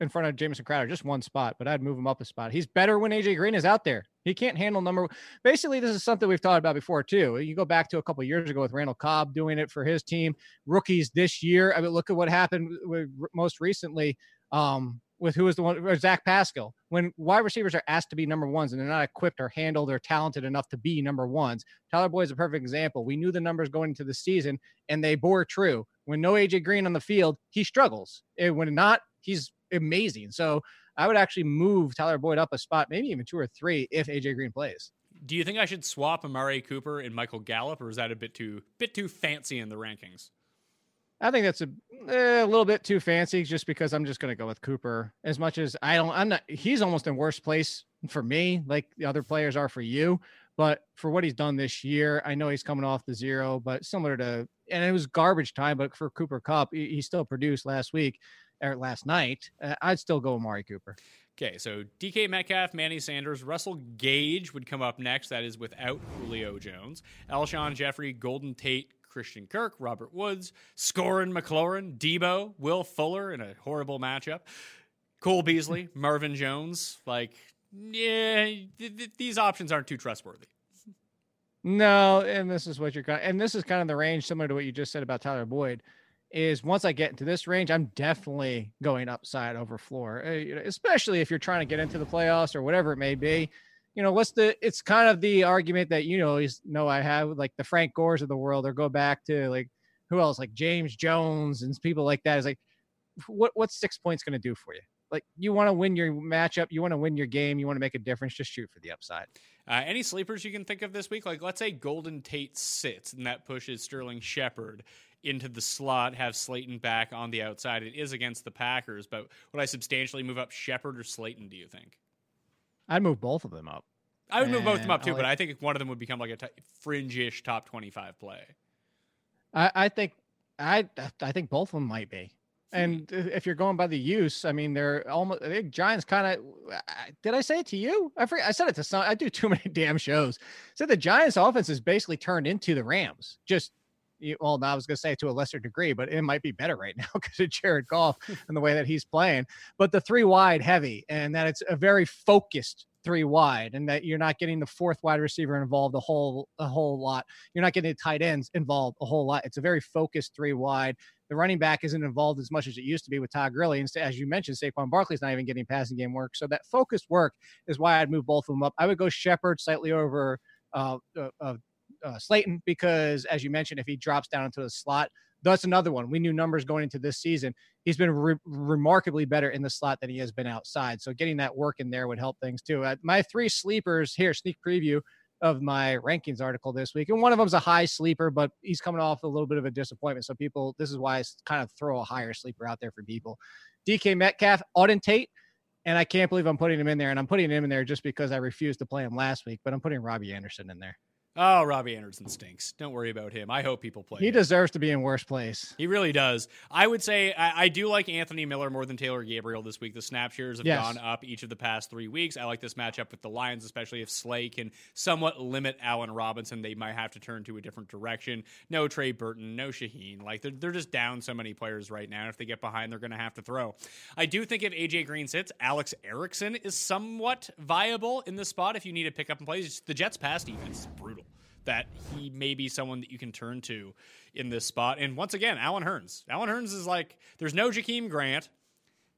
in front of Jamison Crowder, just one spot, but I'd move him up a spot. He's better when AJ Green is out there. He can't handle number. Basically, this is something we've talked about before too. You go back to a couple years ago with Randall Cobb doing it for his team. Rookies this year. I mean, look at what happened with, most recently um, with who was the one, or Zach Pascal. When wide receivers are asked to be number ones and they're not equipped or handled or talented enough to be number ones, Tyler Boyd is a perfect example. We knew the numbers going into the season, and they bore true. When no AJ Green on the field, he struggles. And when not, he's amazing. So I would actually move Tyler Boyd up a spot, maybe even two or three, if AJ Green plays. Do you think I should swap Amari Cooper and Michael Gallup, or is that a bit too bit too fancy in the rankings? I think that's a, eh, a little bit too fancy, just because I'm just going to go with Cooper. As much as I don't, I'm not. He's almost in worst place for me, like the other players are for you. But for what he's done this year, I know he's coming off the zero, but similar to, and it was garbage time. But for Cooper Kupp, he, he still produced last week or last night, uh, I'd still go with Amari Cooper. Okay, so DK Metcalf, Manny Sanders, Russell Gage would come up next. That is without Julio Jones. Alshon Jeffery, Golden Tate, Christian Kirk, Robert Woods, Scorin McLaurin, Deebo, Will Fuller in a horrible matchup. Cole Beasley, *laughs* Marvin Jones. Like, yeah, th- th- these options aren't too trustworthy. No, and this is what you're kind and this is kind of the range similar to what you just said about Tyler Boyd is once I get into this range, I'm definitely going upside over floor, uh, especially if you're trying to get into the playoffs or whatever it may be. You know, what's the? It's kind of the argument that you know is know I have like the Frank Gores of the world, or go back to like who else, like James Jones and people like that. Is like, what what's six points going to do for you? Like, you want to win your matchup, you want to win your game, you want to make a difference. Just shoot for the upside. Uh, any sleepers you can think of this week? Like, let's say Golden Tate sits and that pushes Sterling Shepard into the slot, have Slayton back on the outside. It is against the Packers, but would I substantially move up Shepard or Slayton, do you think? I'd move both of them up. I would move both of them up too, like, but I think one of them would become like a t- fringe-ish top twenty-five play. I, I think I I think both of them might be. And if you're going by the use, I mean, they're almost. I think Giants kind of. Did I say it to you? I forget. I said it to some. I do too many *laughs* damn shows. Said the Giants' offense is basically turned into the Rams. Just well, I was going to say to a lesser degree, but it might be better right now *laughs* because of Jared Goff *laughs* and the way that he's playing. But the three wide heavy, and that it's a very focused three wide, and that you're not getting the fourth wide receiver involved a whole a whole lot. You're not getting the tight ends involved a whole lot. It's a very focused three wide. The running back isn't involved as much as it used to be with Todd Gurley. And as you mentioned, Saquon Barkley's not even getting passing game work. So that focused work is why I'd move both of them up. I would go Shepard slightly over uh, uh, uh, Slayton because, as you mentioned, if he drops down into the slot, that's another one. We knew numbers going into this season. He's been re- remarkably better in the slot than he has been outside. So getting that work in there would help things too. Uh, my three sleepers here, sneak preview of my rankings article this week. And one of them's a high sleeper, but he's coming off a little bit of a disappointment. So people, this is why I kind of throw a higher sleeper out there for people. DK Metcalf, Auden Tate, and I can't believe I'm putting him in there. And I'm putting him in there just because I refused to play him last week, but I'm putting Robby Anderson in there. Oh, Robby Anderson stinks. Don't worry about him. I hope people play. He him. deserves to be in worse place. He really does. I would say I, I, do like Anthony Miller more than Taylor Gabriel this week. The snap shares have yes. gone up each of the past three weeks. I like this matchup with the Lions, especially if Slay can somewhat limit Allen Robinson. They might have to turn to a different direction. No Trey Burton, no Shaheen. Like they're, they're just down so many players right now. If they get behind, they're going to have to throw. I do think if AJ Green sits, Alex Erickson is somewhat viable in this spot. If you need to pick up and play, the Jets' pass defense is brutal that he may be someone that you can turn to in this spot. And once again, Allen Hurns. Allen Hurns is like there's no Jakeem Grant,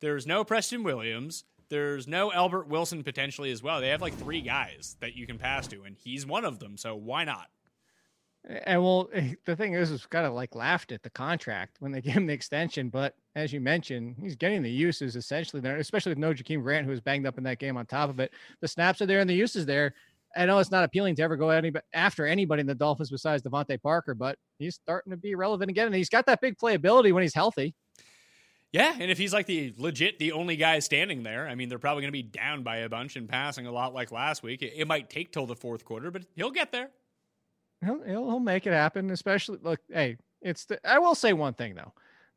there's no Preston Williams, there's no Albert Wilson potentially as well. They have like three guys that you can pass to, and he's one of them. So why not? And well, *laughs* the thing is, is kind of like laughed at the contract when they *laughs* gave him the extension. But as you mentioned, he's getting the uses essentially there, especially with no Jakeem Grant, who was banged up in that game on top of it. The snaps are there and the uses there. I know it's not appealing to ever go any, after anybody in the Dolphins besides DeVante Parker, but he's starting to be relevant again. And he's got that big playability when he's healthy. Yeah, and if he's like the legit the only guy standing there, I mean, they're probably going to be down by a bunch and passing a lot like last week. It, it might take till the fourth quarter, but he'll get there. He'll, he'll, he'll make it happen. Especially look, hey, it's the. I will say one thing though,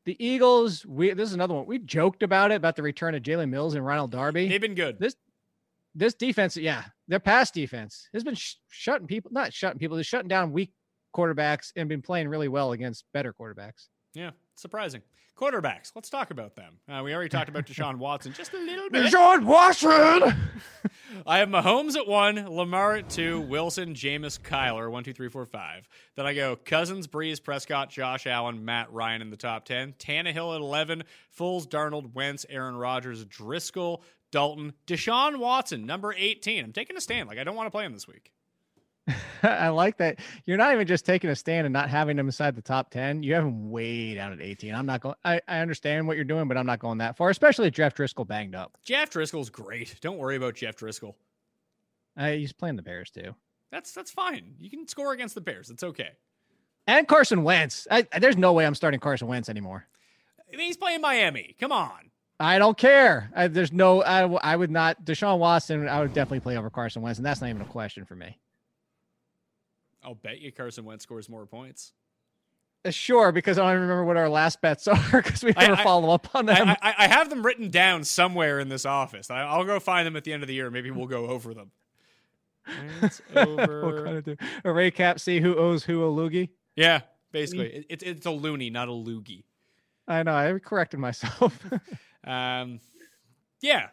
the Eagles. We this is another one. We joked about it about the return of Jalen Mills and Ronald Darby. They've been good. This this defense, yeah, their pass defense has been sh- shutting people, not shutting people, they're shutting down weak quarterbacks and been playing really well against better quarterbacks. Yeah, surprising. Quarterbacks. Let's talk about them. Uh, we already talked about Deshaun *laughs* Watson just a little bit. Deshaun Watson. *laughs* I have Mahomes at one, Lamar at two, Wilson, Jameis, Kyler, one, two, three, four, five. Then I go Cousins, Brees, Prescott, Josh Allen, Matt Ryan in the top ten. Tannehill at eleven, Foles, Darnold, Wentz, Aaron Rodgers, Driskel, Dalton, Deshaun Watson, number eighteen. I'm taking a stand. Like I don't want to play him this week. *laughs* I like that. You're not even just taking a stand and not having him inside the top 10. You have him way down at 18. I'm not going, I, I understand what you're doing, but I'm not going that far, especially Jeff Driskel banged up. Jeff Driskel's great. Don't worry about Jeff Driskel. Uh, he's playing the Bears too. That's that's fine. You can score against the Bears. It's okay. And Carson Wentz. I, there's no way I'm starting Carson Wentz anymore. I mean, he's playing Miami. Come on. I don't care. I, there's no, I, I would not, Deshaun Watson, I would definitely play over Carson Wentz, and that's not even a question for me. I'll bet you Carson Wentz scores more points. Uh, sure, because I don't remember what our last bets *laughs* are because we never I, follow up on them. I, I, have them written down somewhere in this office. I, will go find them at the end of the year. Maybe we'll go over them. It's *laughs* over. we'll do a recap. See who owes who a loogie. Yeah, basically, it, it's it's a loony, not a loogie. I know. I corrected myself. *laughs* um, yeah,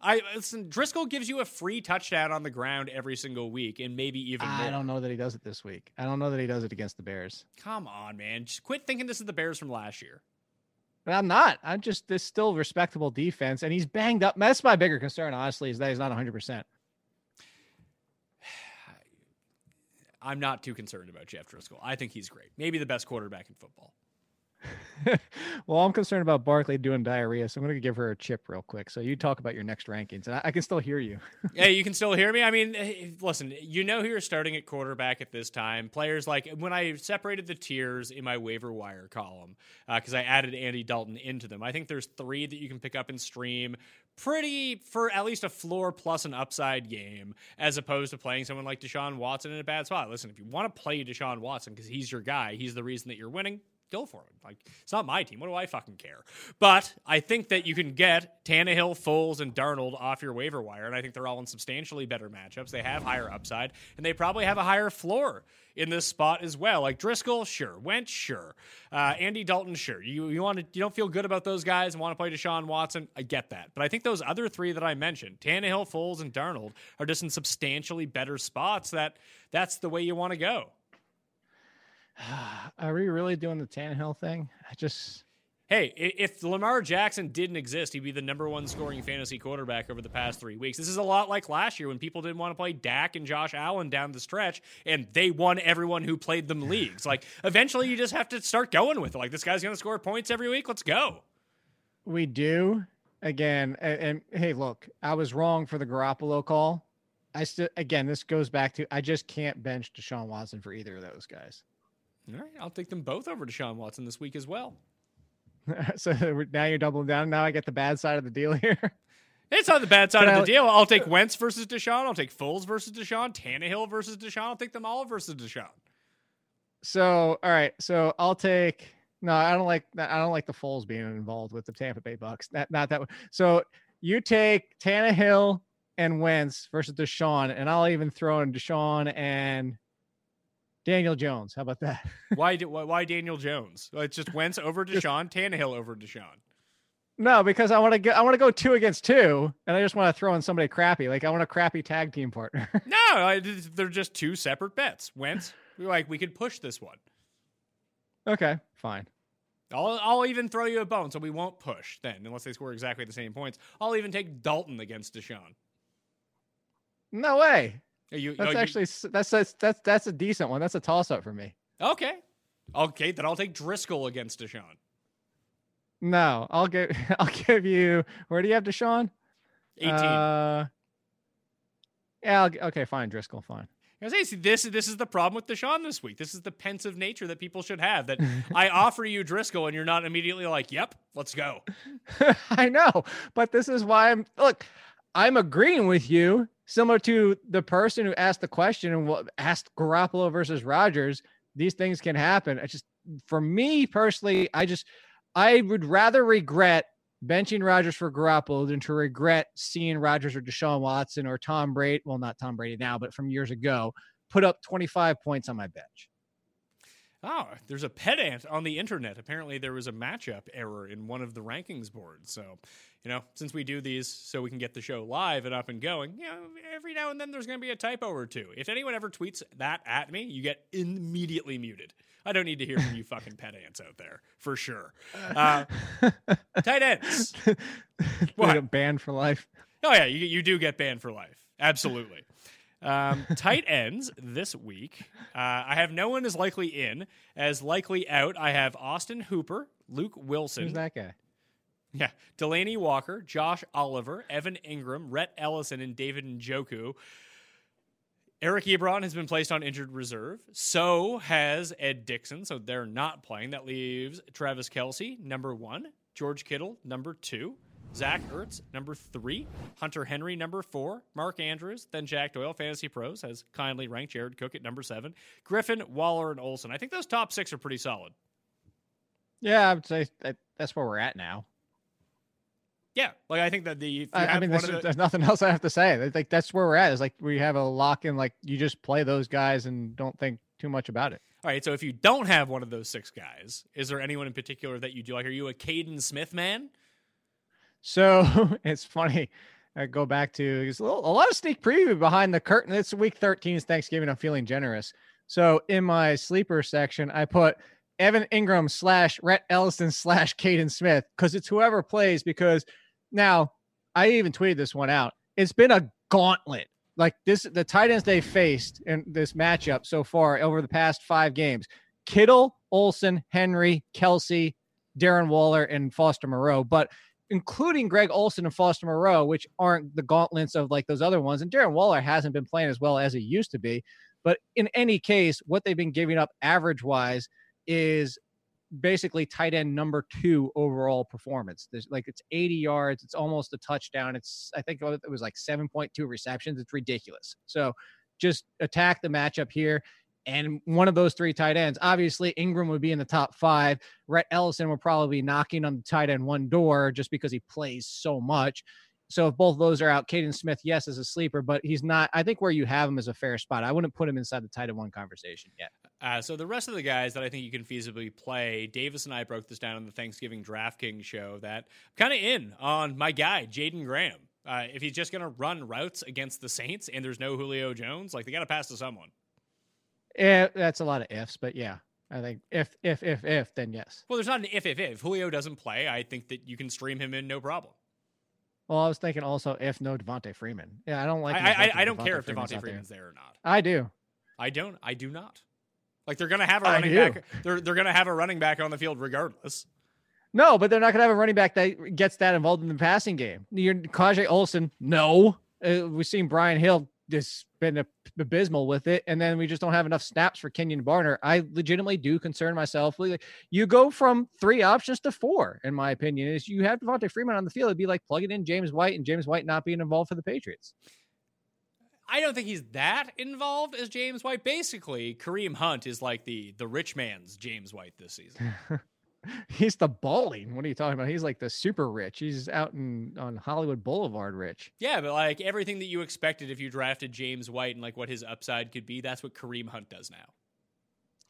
I listen. Driskel gives you a free touchdown on the ground every single week, and maybe even. I more. don't know that he does it this week. I don't know that he does it against the Bears. Come on, man! Just quit thinking this is the Bears from last year. I'm not. I'm just this still respectable defense, and he's banged up. That's my bigger concern, honestly, is that he's not 100. percent *sighs* I'm not too concerned about Jeff Driskel. I think he's great. Maybe the best quarterback in football. Well, I'm concerned about Barkley doing diarrhea, so I'm going to give her a chip real quick. So you talk about your next rankings, and I, I can still hear you. yeah, you can still hear me. I mean, eh, listen, you know who you're starting at quarterback at this time. Players like when I separated the tiers in my waiver wire column because uh, I added Andy Dalton into them. I think there's three that you can pick up and stream pretty for at least a floor plus an upside game as opposed to playing someone like Deshaun Watson in a bad spot. Listen, if you want to play Deshaun Watson because he's your guy, he's the reason that you're winning go for it. Like it's not my team. What do I fucking care? But I think that you can get Tannehill, Foles, and Darnold off your waiver wire, and I think they're all in substantially better matchups. They have higher upside, and they probably have a higher floor in this spot as well. Like Driskel, sure. Wentz, sure. Uh, Andy Dalton, sure. You you want to you don't feel good about those guys and want to play Deshaun Watson. I get that, but I think those other three that I mentioned, Tannehill, Foles, and Darnold, are just in substantially better spots. That that's the way you want to go. *sighs* Are we really doing the Tannehill thing? I just. Hey, if Lamar Jackson didn't exist, he'd be the number one scoring fantasy quarterback over the past three weeks. This is a lot like last year when people didn't want to play Dak and Josh Allen down the stretch, and they won everyone who played them leagues. Like, eventually, you just have to start going with it. Like, this guy's going to score points every week. Let's go. We do. Again, and, and hey, look, I was wrong for the Garoppolo call. I still, again, this goes back to I just can't bench Deshaun Watson for either of those guys. All right, I'll take them both over Deshaun Watson this week as well. *laughs* so now you're doubling down. Now I get the bad side of the deal here. *laughs* It's not the bad side of the deal. I'll take *laughs* Wentz versus Deshaun. I'll take Foles versus Deshaun. Tannehill versus Deshaun. I'll take them all versus Deshaun. So, all right. So I'll take. No, I don't like. I don't like the Foles being involved with the Tampa Bay Bucks. That not that. So you take Tannehill and Wentz versus Deshaun, and I'll even throw in Deshaun and Daniel Jones. How about that? *laughs* why, why, why Daniel Jones? It's just Wentz over *laughs* Deshaun, Tannehill over Deshaun. No, because I want to get I want to go two against two, and I just want to throw in somebody crappy. Like I want a crappy tag team partner. *laughs* no, I, they're just two separate bets. Wentz, like we could push this one. Okay, fine. I'll I'll even throw you a bone, so we won't push then, unless they score exactly the same points. I'll even take Dalton against Deshaun. No way. You, That's oh, actually s- that's that's that's that's a decent one. That's a toss up for me. okay. Okay, then I'll take Driskel against Deshaun. No, I'll give *laughs* I'll give you. Where do you have Deshaun? 18. Uh, yeah. I'll, okay. Fine. Driskel. Fine. Say, see, this this is the problem with Deshaun this week. This is the pensive nature that people should have. That *laughs* I offer you Driskel, and you're not immediately like, "Yep, let's go." *laughs* I know, but this is why I'm look. I'm agreeing with you, similar to the person who asked the question and what asked Garoppolo versus Rodgers. These things can happen. I just, for me personally, I just, I would rather regret benching Rodgers for Garoppolo than to regret seeing Rodgers or Deshaun Watson or Tom Brady. Well, not Tom Brady now, but from years ago, put up 25 points on my bench. Oh, there's a pedant on the internet. Apparently, there was a matchup error in one of the rankings boards. So, you know, since we do these so we can get the show live and up and going, you know, every now and then there's going to be a typo or two. If anyone ever tweets that at me, you get immediately muted. I don't need to hear from you fucking pedants out there for sure. Uh, *laughs* tight ends. What? Banned for life. Oh yeah, you you do get banned for life. Absolutely. Um, tight ends this week. Uh, I have no one as likely in as likely out. I have Austin Hooper, Luke Wilson, Who's that guy? yeah, Delanie Walker, Josh Oliver, Evan Engram, Rhett Ellison, and David Njoku. Eric Ebron has been placed on injured reserve. So has Ed Dickson. So they're not playing. That leaves Travis Kelce, number one, George Kittle, number two, Zach Ertz, number three, Hunter Henry, number four, Mark Andrews, then Jack Doyle, Fantasy Pros, has kindly ranked Jared Cook at number seven, Griffin, Waller, and Olsen. I think those top six are pretty solid. Yeah, I would say that's where we're at now. Yeah, like I think that the I, mean, there's, the- there's nothing else I have to say. Like that's where we're at. It's like we have a lock in. Like you just play those guys and don't think too much about it. All right, so if you don't have one of those six guys, is there anyone in particular that you do like? Are you a Kaden Smith man? So *laughs* it's funny. I go back to a, little, a lot of sneak preview behind the curtain. It's week 13 is Thanksgiving. I'm feeling generous. So in my sleeper section, I put Evan Engram slash Rhett Ellison slash Kaden Smith because it's whoever plays. Because now I even tweeted this one out. It's been a gauntlet. Like this, the tight ends they faced in this matchup so far over the past five games: Kittle, Olsen, Henry, Kelce, Darren Waller, and Foster Moreau. But including Greg Olsen and Foster Moreau, which aren't the gauntlets of like those other ones. And Darren Waller hasn't been playing as well as he used to be. But in any case, what they've been giving up average wise is basically tight end number two overall performance. There's like it's 80 yards, it's almost a touchdown. It's I think it was like 7.2 receptions. It's ridiculous. So just attack the matchup here. And one of those three tight ends, obviously Engram would be in the top five. Rhett Ellison will probably be knocking on the tight end one door just because he plays so much. So if both of those are out, Kaden Smith, yes, is a sleeper, but he's not. I think where you have him is a fair spot. I wouldn't put him inside the tight end one conversation yet. Uh, so the rest of the guys that I think you can feasibly play, Davis and I broke this down on the Thanksgiving DraftKings show. That kind of in on my guy Jaeden Graham. Uh, if he's just going to run routes against the Saints and there's no Julio Jones, like they got to pass to someone. Yeah, that's a lot of ifs, but yeah, I think if if if if then yes. Well, there's not an if if if Julio doesn't play, I think that you can stream him in no problem. Well, I was thinking also if no Devonta Freeman. Yeah, I don't like. I, I, I don't Devonta care if Freeman's there. Freeman's there or not. I do. I don't. I do not. Like they're going to have a running back. They're they're going to have a running back on the field regardless. No, but they're not going to have a running back that gets that involved in the passing game. You're Kajay Olson. No, uh, we've seen Brian Hill just been abysmal with it, and then we just don't have enough snaps for Kenjon Barner. I legitimately do concern myself. You go from three options to four, in my opinion. Is you have Devonta Freeman on the field, it'd be like plugging in James White and James White not being involved for the Patriots. I don't think he's that involved as James White. Basically, Kareem Hunt is like the the rich man's James White this season. *laughs* He's the balling. What are you talking about? He's like the super rich. He's out in on Hollywood Boulevard rich. yeah, but like everything that you expected if you drafted James White and like what his upside could be, that's what Kareem Hunt does now.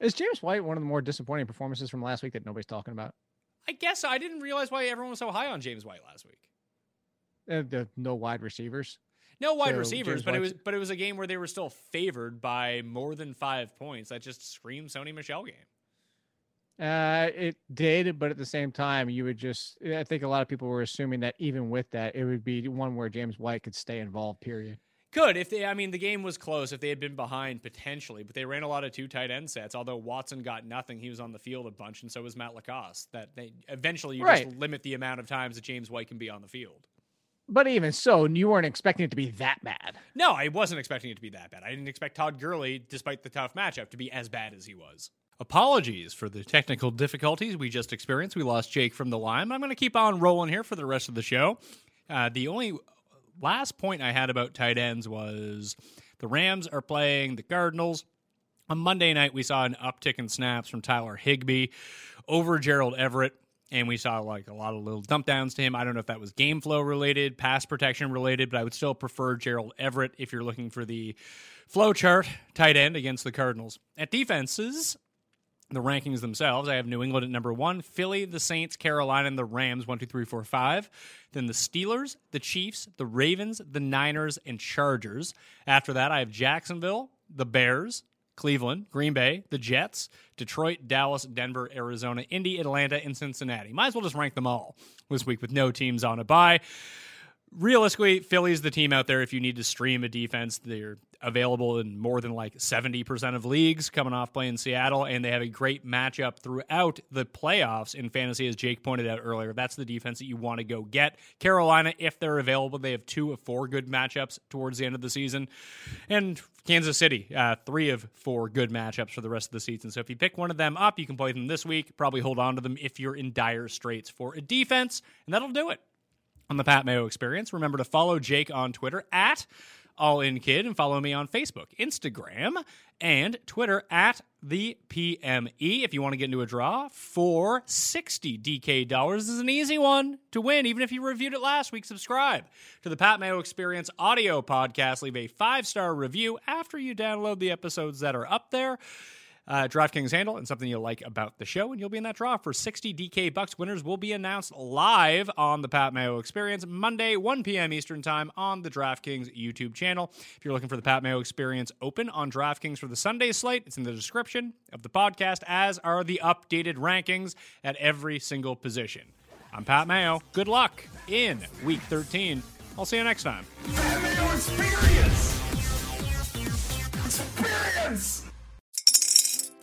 Is James White one of the more disappointing performances from last week that nobody's talking about? I guess I didn't realize why everyone was so high on James White last week. Uh, the no wide receivers. No wide So, receivers, James but it was but it was a game where they were still favored by more than five points. That just screams Sony Michel game. Uh, it did, but at the same time, you would just. I think a lot of people were assuming that even with that, it would be one where James White could stay involved. Period. Could if they, I mean, the game was close. If they had been behind potentially, but they ran a lot of two tight end sets. Although Watson got nothing, he was on the field a bunch, and so was Matt LaCosse. That they eventually you Right. just limit the amount of times that James White can be on the field. But even so, you weren't expecting it to be that bad. No, I wasn't expecting it to be that bad. I didn't expect Todd Gurley, despite the tough matchup, to be as bad as he was. Apologies for the technical difficulties we just experienced. We lost Jake from the line. I'm going to keep on rolling here for the rest of the show. Uh, the only last point I had about tight ends was the Rams are playing the Cardinals. On Monday night, we saw an uptick in snaps from Tyler Higbee over Gerald Everett, and we saw like a lot of little dump downs to him. I don't know if that was game flow related, pass protection related, but I would still prefer Gerald Everett if you're looking for the flow chart tight end against the Cardinals. At defenses, the rankings themselves, I have New England at number one, Philly, the Saints, Carolina, and the Rams, one, two, three, four, five. Then the Steelers, the Chiefs, the Ravens, the Niners, and Chargers. After that, I have Jacksonville, the Bears, Cleveland, Green Bay, the Jets, Detroit, Dallas, Denver, Arizona, Indy, Atlanta, and Cincinnati. Might as well just rank them all this week with no teams on a bye realistically, Philly's the team out there. If you need to stream a defense, they're available in more than like 70% of leagues coming off playing Seattle, and they have a great matchup throughout the playoffs in fantasy, as Jake pointed out earlier. That's the defense that you want to go get. Carolina, if they're available, they have two of four good matchups towards the end of the season. And Kansas City, uh, three of four good matchups for the rest of the season. So if you pick one of them up, you can play them this week. Probably hold on to them if you're in dire straits for a defense, and that'll do it on the Pat Mayo Experience. Remember to follow Jake on Twitter at All In Kid and follow me on Facebook, Instagram, and Twitter at the PME. If you want to get into a draw for 60 DK dollars, is an easy one to win. Even if you reviewed it last week, subscribe to the Pat Mayo Experience audio podcast. Leave a five star review after you download the episodes that are up there uh, DraftKings handle and something you'll like about the show, and you'll be in that draw for 60 DK bucks. Winners will be announced live on the Pat Mayo Experience Monday, 1 p.m. Eastern Time on the DraftKings YouTube channel. If you're looking for the Pat Mayo Experience open on DraftKings for the Sunday slate, it's in the description of the podcast, as are the updated rankings at every single position. I'm Pat Mayo. Good luck in Week 13. I'll see you next time. Experience. Experience.